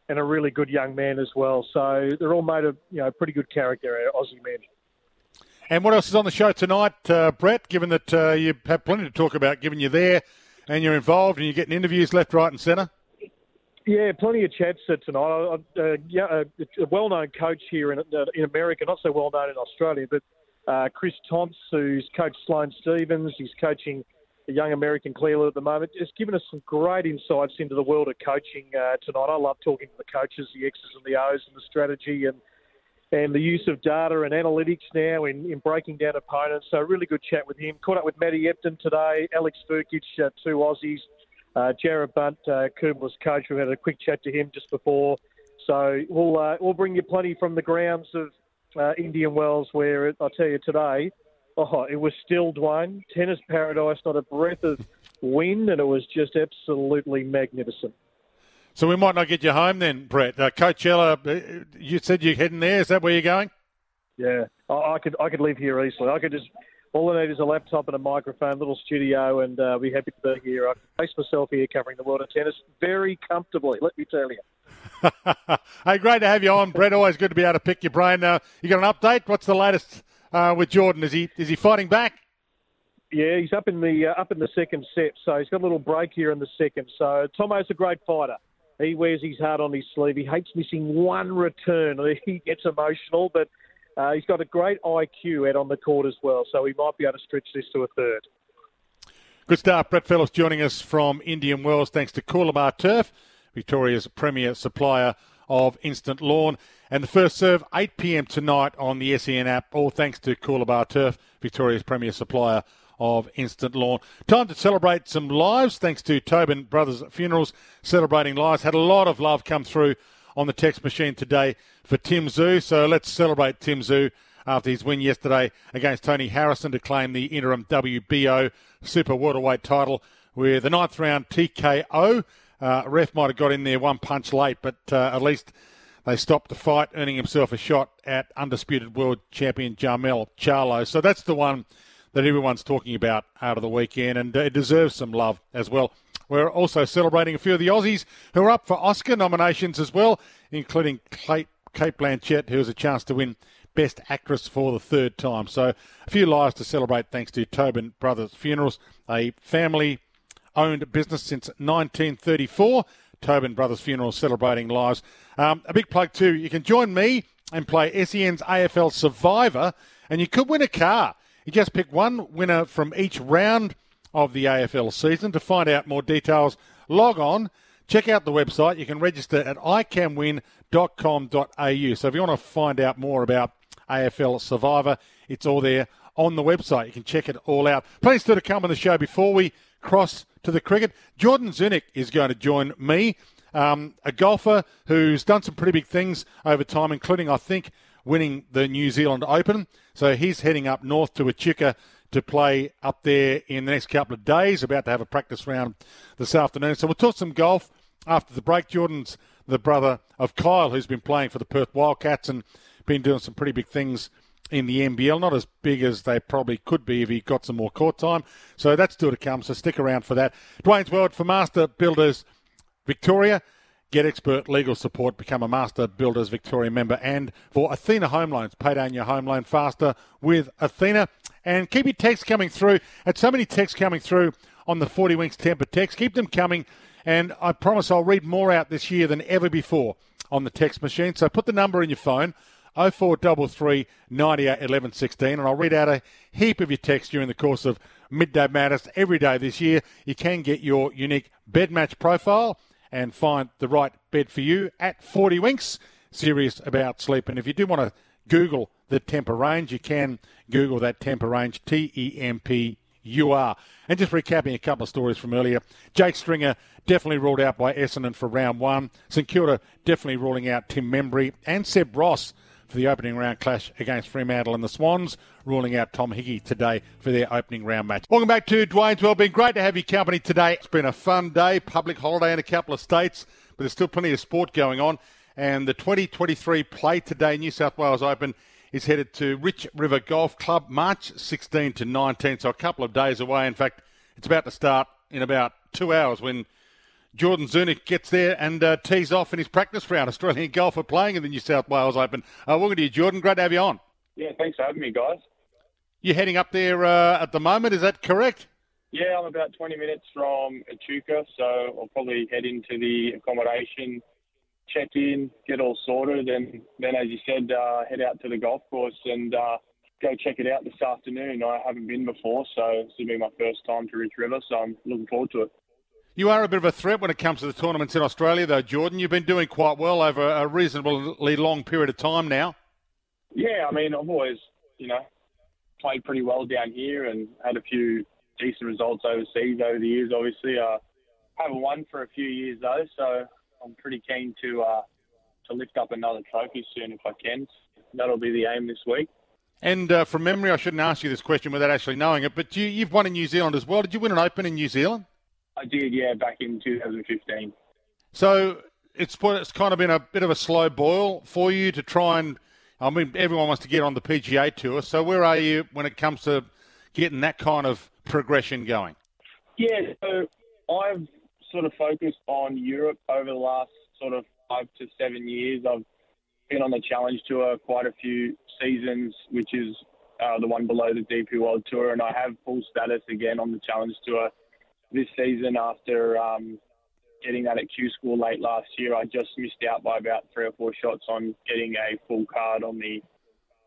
and a really good young man as well. So they're all made of, you know, pretty good character, Aussie men. And what else is on the show tonight, uh, Brett, given that uh, you have plenty to talk about, given you're there and you're involved and you're getting interviews left, right and centre? Yeah, plenty of chats tonight. Uh, yeah, a well-known coach here in uh, in America, not so well known in Australia, but uh, Chris Tonts, who's coached Sloane Stevens. He's coaching a young American Clearwood at the moment. Has given us some great insights into the world of coaching uh, tonight. I love talking to the coaches, the X's and the O's, and the strategy and and the use of data and analytics now in, in breaking down opponents. So really good chat with him. Caught up with Matty Ebden today, Alex uh, two Aussies. Uh, Jared Bunt, uh, coach, we had a quick chat to him just before. So we'll uh, we'll bring you plenty from the grounds of uh, Indian Wells, where I'll tell you today, oh, it was still Dwayne tennis paradise, not a breath of wind, and it was just absolutely magnificent. So we might not get you home then, Brett. Uh, Coachella, uh, you said you're heading there. Is that where you're going? Yeah, I, I could I could live here easily. I could just all I need is a laptop and a microphone, little studio, and uh, be happy to be here. I can place myself here covering the world of tennis very comfortably, let me tell you. hey, great to have you on, Brett. Always good to be able to pick your brain. Uh, you got an update? What's the latest uh, with Jordan? Is he is he fighting back? Yeah, he's up in the uh, up in the second set, so he's got a little break here in the second. So Tomo's a great fighter. He wears his heart on his sleeve. He hates missing one return. He gets emotional, but uh, he's got a great IQ out on the court as well, so he might be able to stretch this to a third. Good start. Brett Phillips joining us from Indian Wells, thanks to Coolabah Turf, Victoria's premier supplier of instant lawn. And the first serve, 8 p.m. tonight on the SEN app, all thanks to Coolabah Turf, Victoria's premier supplier of instant lawn. Time to celebrate some lives, thanks to Tobin Brothers Funerals, celebrating lives. Had a lot of love come through on the text machine today for Tim Tszyu. So let's celebrate Tim Tszyu after his win yesterday against Tony Harrison to claim the interim WBO Super Welterweight title with the ninth round TKO. Uh, ref might have got in there one punch late, but uh, at least they stopped the fight, earning himself a shot at undisputed world champion Jermell Charlo. So that's the one that everyone's talking about out of the weekend, and it deserves some love as well. We're also celebrating a few of the Aussies who are up for Oscar nominations as well, including Cate Blanchett, who has a chance to win Best Actress for the third time. So a few lives to celebrate thanks to Tobin Brothers Funerals, a family owned business since 1934. Tobin Brothers Funerals celebrating lives. Um, a big plug too. You can join me and play SEN's AFL Survivor, and you could win a car. You just pick one winner from each round of the AFL season. To find out more details, log on, check out the website. You can register at iCanWin.com.au. So if you want to find out more about AFL Survivor, it's all there on the website. You can check it all out. Plenty still to come on the show before we cross to the cricket. Jordan Zunic is going to join me, um, a golfer who's done some pretty big things over time, including, I think, winning the New Zealand Open. So he's heading up north to Echuca to play up there in the next couple of days. About to have a practice round this afternoon. So we'll talk some golf after the break. Jordan's the brother of Kyle, who's been playing for the Perth Wildcats and been doing some pretty big things in the NBL. Not as big as they probably could be if he got some more court time. So that's still to come. So stick around for that. Dwayne's World for Master Builders Victoria. Get expert legal support, become a Master Builders Victoria member, and for Athena Home Loans, pay down your home loan faster with Athena. And keep your texts coming through. Had so many texts coming through on the 40 Winks Tempur text. Keep them coming, and I promise I'll read more out this year than ever before on the text machine. So put the number in your phone 0433 98 11 16. And I'll read out a heap of your texts during the course of Midday Madness every day this year. You can get your unique bed match profile and find the right bed for you at 40 Winks. Serious about sleep. And if you do want to Google the Tempur range, you can Google that Tempur range, T E M P U R. And just recapping a couple of stories from earlier, Jake Stringer definitely ruled out by Essendon for round one. St Kilda definitely ruling out Tim Membrey and Seb Ross for the opening round clash against Fremantle and the Swans, ruling out Tom Hickey today for their opening round match. Welcome back to Dwayne's Well. Been great to have your company today. It's been a fun day, public holiday in a couple of states, but there's still plenty of sport going on. And the 2023 Play Today New South Wales Open is headed to Rich River Golf Club, March 16 to 19, so a couple of days away. In fact, it's about to start in about two hours when Jordan Zunic gets there and uh, tees off in his practice round. Australian golfer playing in the New South Wales Open. Uh, welcome to you, Jordan. Great to have you on. Yeah, thanks for having me, guys. You're heading up there uh, at the moment, is that correct? Yeah, I'm about 20 minutes from Echuca, so I'll probably head into the accommodation, check in, get all sorted, and then, as you said, uh, head out to the golf course and uh, go check it out this afternoon. I haven't been before, so this will be my first time to Rich River, so I'm looking forward to it. You are a bit of a threat when it comes to the tournaments in Australia, though, Jordan. You've been doing quite well over a reasonably long period of time now. Yeah, I mean, I've always, you know, played pretty well down here and had a few decent results overseas over the years. Obviously, uh, haven't won for a few years though, so I'm pretty keen to uh, to lift up another trophy soon if I can. That'll be the aim this week. And uh, from memory, I shouldn't ask you this question without actually knowing it, but you, you've won in New Zealand as well. Did you win an Open in New Zealand? I did, yeah, back in 2015. So it's it's kind of been a bit of a slow boil for you to try and. I mean, everyone wants to get on the PGA tour. So where are you when it comes to getting that kind of progression going? Yeah, so I've sort of focused on Europe over the last sort of five to seven years. I've been on the Challenge Tour quite a few seasons, which is uh, the one below the DP World Tour, and I have full status again on the Challenge Tour this season after um, getting that at Q School late last year. I just missed out by about three or four shots on getting a full card on the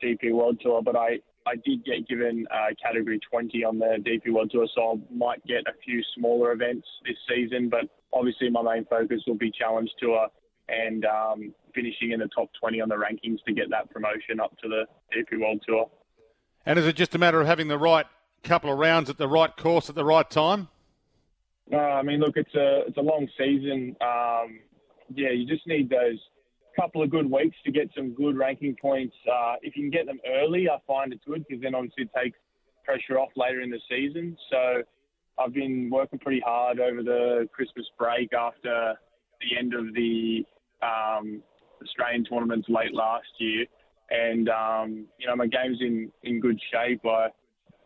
DP World Tour, but I, I did get given uh, Category 20 on the DP World Tour, so I might get a few smaller events this season, but obviously my main focus will be Challenge Tour and um, finishing in the top 20 on the rankings to get that promotion up to the DP World Tour. And is it just a matter of having the right couple of rounds at the right course at the right time? No, I mean, look, it's a it's a long season. Um, yeah, you just need those couple of good weeks to get some good ranking points. Uh, if you can get them early, I find it's good because then obviously it takes pressure off later in the season. So I've been working pretty hard over the Christmas break after the end of the um, Australian tournaments late last year, and um, you know my game's in in good shape. I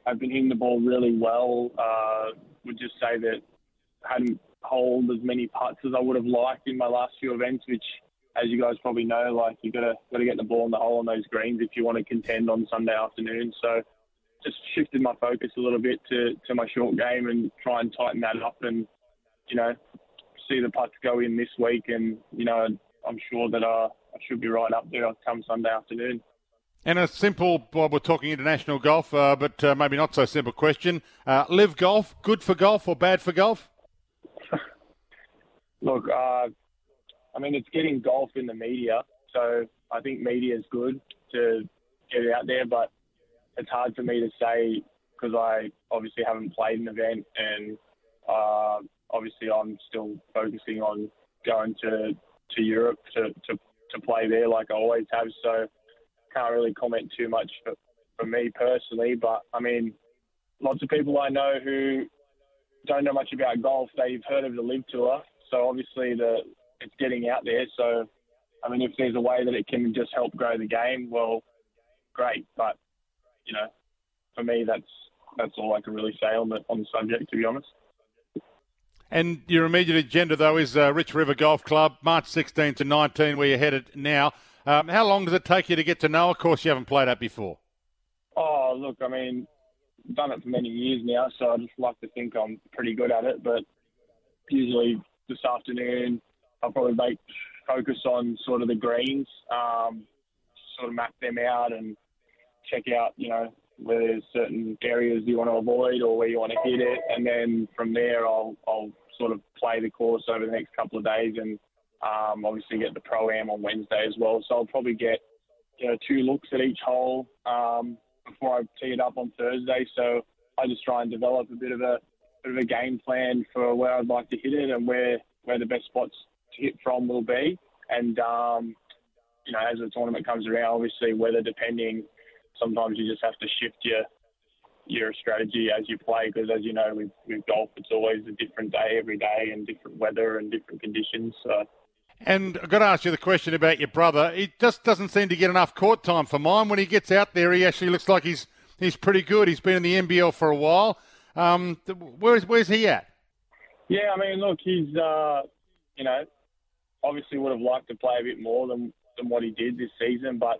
I've been hitting the ball really well. Uh, would just say that hadn't holed as many putts as I would have liked in my last few events, which, as you guys probably know, like you gotta gotta get the ball in the hole on those greens if you want to contend on Sunday afternoon. So just shifted my focus a little bit to, to my short game and try and tighten that up and you know see the putts go in this week and you know I'm sure that uh, I should be right up there come Sunday afternoon. And a simple, well, we're talking international golf, uh, but uh, maybe not so simple question. Uh, LIV golf, good for golf or bad for golf? Look, uh, I mean, it's getting golf in the media, so I think media is good to get it out there, but it's hard for me to say because I obviously haven't played an event and uh, obviously I'm still focusing on going to to Europe to, to, to play there like I always have. So can't really comment too much for, for me personally. But I mean, lots of people I know who don't know much about golf, they've heard of the LIV Tour so obviously the it's getting out there. So I mean, if there's a way that it can just help grow the game, well, great. But you know, for me, that's that's all I can really say on the on the subject, to be honest. And your immediate agenda, though, is uh, Rich River Golf Club, March 16 to 19, where you're headed now. Um, how long does it take you to get to know? Of course, you haven't played that before. Oh, look, I mean, done it for many years now, so I just like to think I'm pretty good at it. But usually this afternoon. I'll probably make focus on sort of the greens, um, sort of map them out and check out, you know, where there's certain areas you want to avoid or where you want to hit it, and then from there I'll I'll sort of play the course over the next couple of days and um, obviously get the pro am on Wednesday as well. So I'll probably get you know two looks at each hole um, before I tee it up on Thursday. So I just try and develop a bit of a bit of a game plan for where I'd like to hit it and where where the best spots to hit from will be. And um, you know, as the tournament comes around, obviously weather depending, sometimes you just have to shift your your strategy as you play because, as you know, with, with golf, it's always a different day every day and different weather and different conditions. So. And I've got to ask you the question about your brother. He just doesn't seem to get enough court time for mine. When he gets out there, he actually looks like he's he's pretty good. He's been in the NBL for a while. Um, where's where's he at? Yeah, I mean, look, he's uh, you know obviously would have liked to play a bit more than than what he did this season, but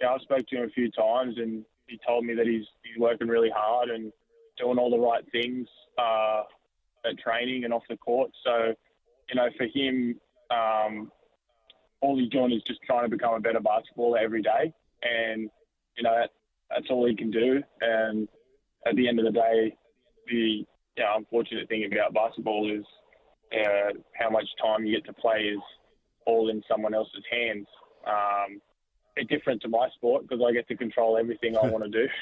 yeah, I spoke to him a few times and he told me that he's he's working really hard and doing all the right things uh, at training and off the court. So, you know, for him, um, all he's doing is just trying to become a better basketballer every day, and you know that, that's all he can do. And at the end of the day, the you know, unfortunate thing about basketball is uh, how much time you get to play is all in someone else's hands. Um, bit different to my sport because I get to control everything I want to do.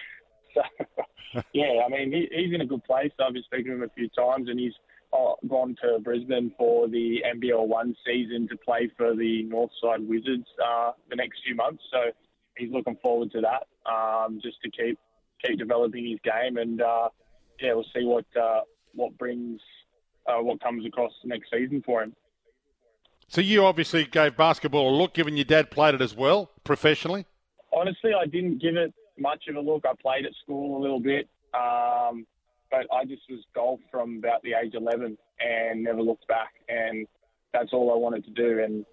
So, yeah, I mean, he, he's in a good place. I've been speaking to him a few times, and he's gone to Brisbane for the NBL one season to play for the Northside Wizards uh, the next few months. So he's looking forward to that, um, just to keep keep developing his game, and uh, yeah, we'll see what uh, what brings uh, what comes across next season for him. So you obviously gave basketball a look, given your dad played it as well professionally. Honestly, I didn't give it much of a look. I played at school a little bit, um, but I just was golf from about the age 11 and never looked back. And that's all I wanted to do. And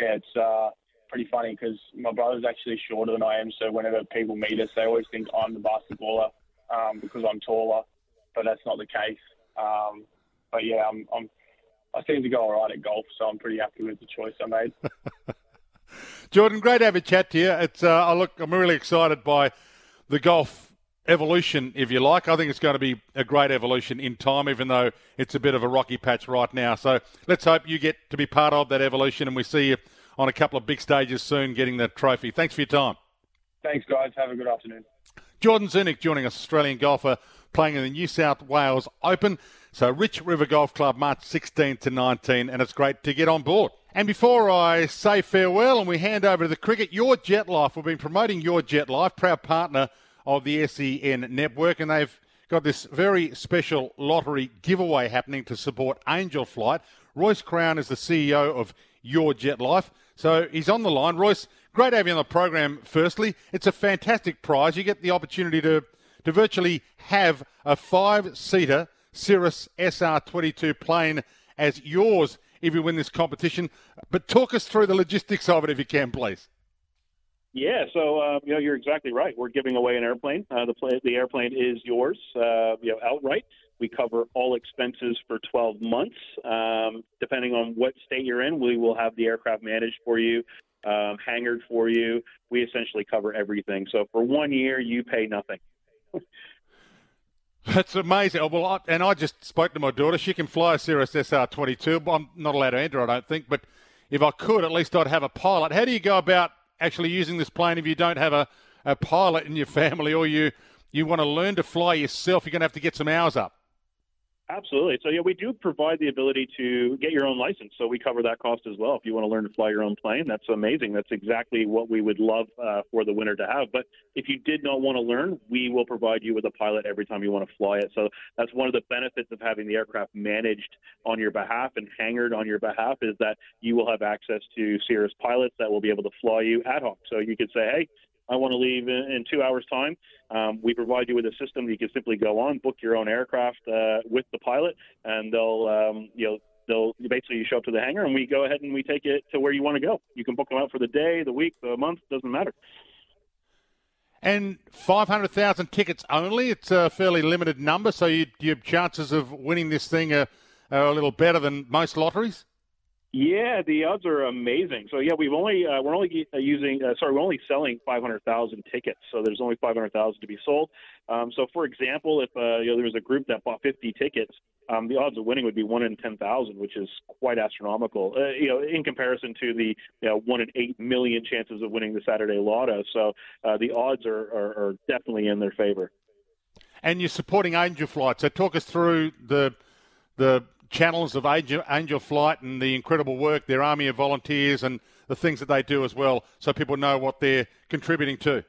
yeah, it's uh, pretty funny because my brother's actually shorter than I am. So whenever people meet us, they always think I'm the basketballer um, because I'm taller, but that's not the case. Um, but yeah, I'm, I'm I seem to go all right at golf, so I'm pretty happy with the choice I made. Jordan, great to have a chat to you. It's uh, I look, I'm really excited by the golf evolution, if you like. I think it's going to be a great evolution in time, even though it's a bit of a rocky patch right now. So let's hope you get to be part of that evolution, and we see you on a couple of big stages soon, getting the trophy. Thanks for your time. Thanks, guys. Have a good afternoon. Jordan Zunic joining us, Australian golfer, playing in the New South Wales Open. So Rich River Golf Club, March 16 to 19, and it's great to get on board. And before I say farewell and we hand over to the cricket, Your Jet Life, we've been promoting Your Jet Life, proud partner of the SEN network, and they've got this very special lottery giveaway happening to support Angel Flight. Royce Crown is the CEO of Your Jet Life, so he's on the line. Royce, great to have you on the program. Firstly, it's a fantastic prize. You get the opportunity to to virtually have a five-seater Cirrus SR22 plane as yours if you win this competition. But talk us through the logistics of it if you can, please. Yeah, so uh, you know you're exactly right. We're giving away an airplane. Uh, the plane, the airplane is yours, uh, you know, outright. We cover all expenses for 12 months. Um, depending on what state you're in, we will have the aircraft managed for you, um, hangared for you. We essentially cover everything. So for one year, you pay nothing. That's amazing. Well, I, and I just spoke to my daughter. She can fly a Cirrus SR22. I'm not allowed to enter, I don't think. But if I could, at least I'd have a pilot. How do you go about actually using this plane if you don't have a, a pilot in your family or you, you want to learn to fly yourself? You're going to have to get some hours up. Absolutely. So yeah, we do provide the ability to get your own license. So we cover that cost as well. If you want to learn to fly your own plane, that's amazing. That's exactly what we would love uh, for the winner to have. But if you did not want to learn, we will provide you with a pilot every time you want to fly it. So that's one of the benefits of having the aircraft managed on your behalf and hangared on your behalf is that you will have access to Cirrus pilots that will be able to fly you ad hoc. So you could say, hey, I want to leave in, two hours' time. Um, we provide you with a system that you can simply go on, book your own aircraft uh, with the pilot, and they'll um, you know they'll basically you show up to the hangar and we go ahead and we take it to where you want to go. You can book them out for the day, the week, the month, doesn't matter. And 500,000 tickets only. It's a fairly limited number, so you, your chances of winning this thing are, are a little better than most lotteries? Yeah, the odds are amazing. So yeah, we've only uh, we're only uh, using uh, sorry we're only selling 500,000 tickets. So there's only 500,000 to be sold. Um, so for example, if uh, you know there was a group that bought 50 tickets, um, the odds of winning would be one in 10,000, which is quite astronomical. Uh, you know, in comparison to the you know one in eight million chances of winning the Saturday Lotto. So uh, the odds are, are, are definitely in their favor. And you're supporting Angel Flight. So talk us through the the channels of Angel, Angel Flight and the incredible work, their army of volunteers, and the things that they do as well, so people know what they're contributing to.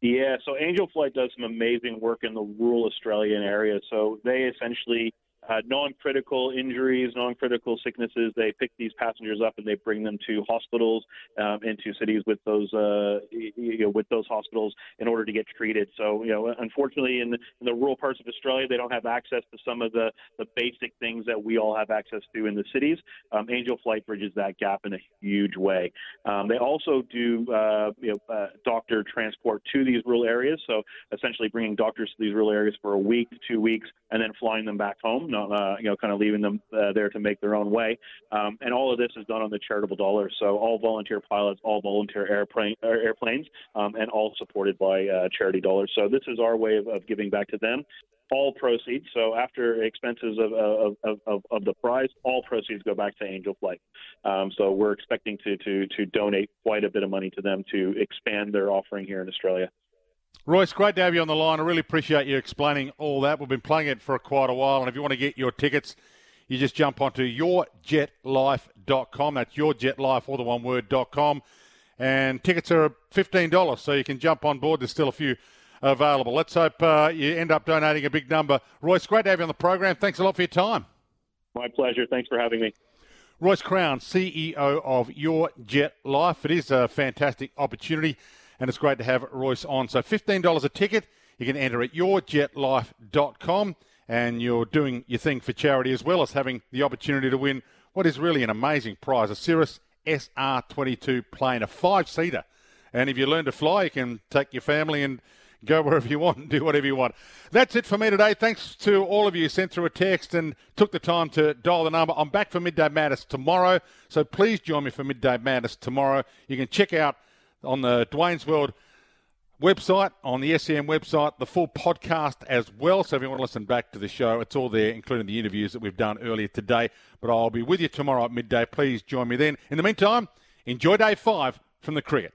Yeah, so Angel Flight does some amazing work in the rural Australian area. So they essentially uh, non-critical injuries, non-critical sicknesses. They pick these passengers up and they bring them to hospitals um, into cities with those uh, you know, with those hospitals in order to get treated. So you know, unfortunately, in the, in the rural parts of Australia, they don't have access to some of the the basic things that we all have access to in the cities. Um, Angel Flight bridges that gap in a huge way. Um, they also do uh, you know, uh, doctor transport to these rural areas. So essentially, bringing doctors to these rural areas for a week, two weeks, and then flying them back home not uh, you know kind of leaving them uh, there to make their own way. Um, and all of this is done on the charitable dollar. So all volunteer pilots, all volunteer airplane airplanes, um, and all supported by uh, charity dollars. So this is our way of, of giving back to them all proceeds. So after expenses of, of, of, of, the prize, all proceeds go back to Angel Flight. Um, so we're expecting to, to, to donate quite a bit of money to them to expand their offering here in Australia. Royce, great to have you on the line. I really appreciate you explaining all that. We've been playing it for quite a while, and if you want to get your tickets, you just jump onto yourjetlife.com. That's yourjetlife, all the one word.com. And tickets are $15, so you can jump on board. There's still a few available. Let's hope uh, you end up donating a big number. Royce, great to have you on the program. Thanks a lot for your time. My pleasure. Thanks for having me. Royce Crown, CEO of Your Jet Life. It is a fantastic opportunity and it's great to have Royce on. So $15 a ticket. You can enter at yourjetlife.com, and you're doing your thing for charity as well as having the opportunity to win what is really an amazing prize a Cirrus SR22 plane, a five seater. And if you learn to fly, you can take your family and go wherever you want and do whatever you want. That's it for me today. Thanks to all of you who sent through a text and took the time to dial the number. I'm back for Midday Madness tomorrow, so please join me for Midday Madness tomorrow. You can check out on the Dwayne's World website, on the SEN website, the full podcast as well. So if you want to listen back to the show, it's all there, including the interviews that we've done earlier today. But I'll be with you tomorrow at midday. Please join me then. In the meantime, enjoy day five from the cricket.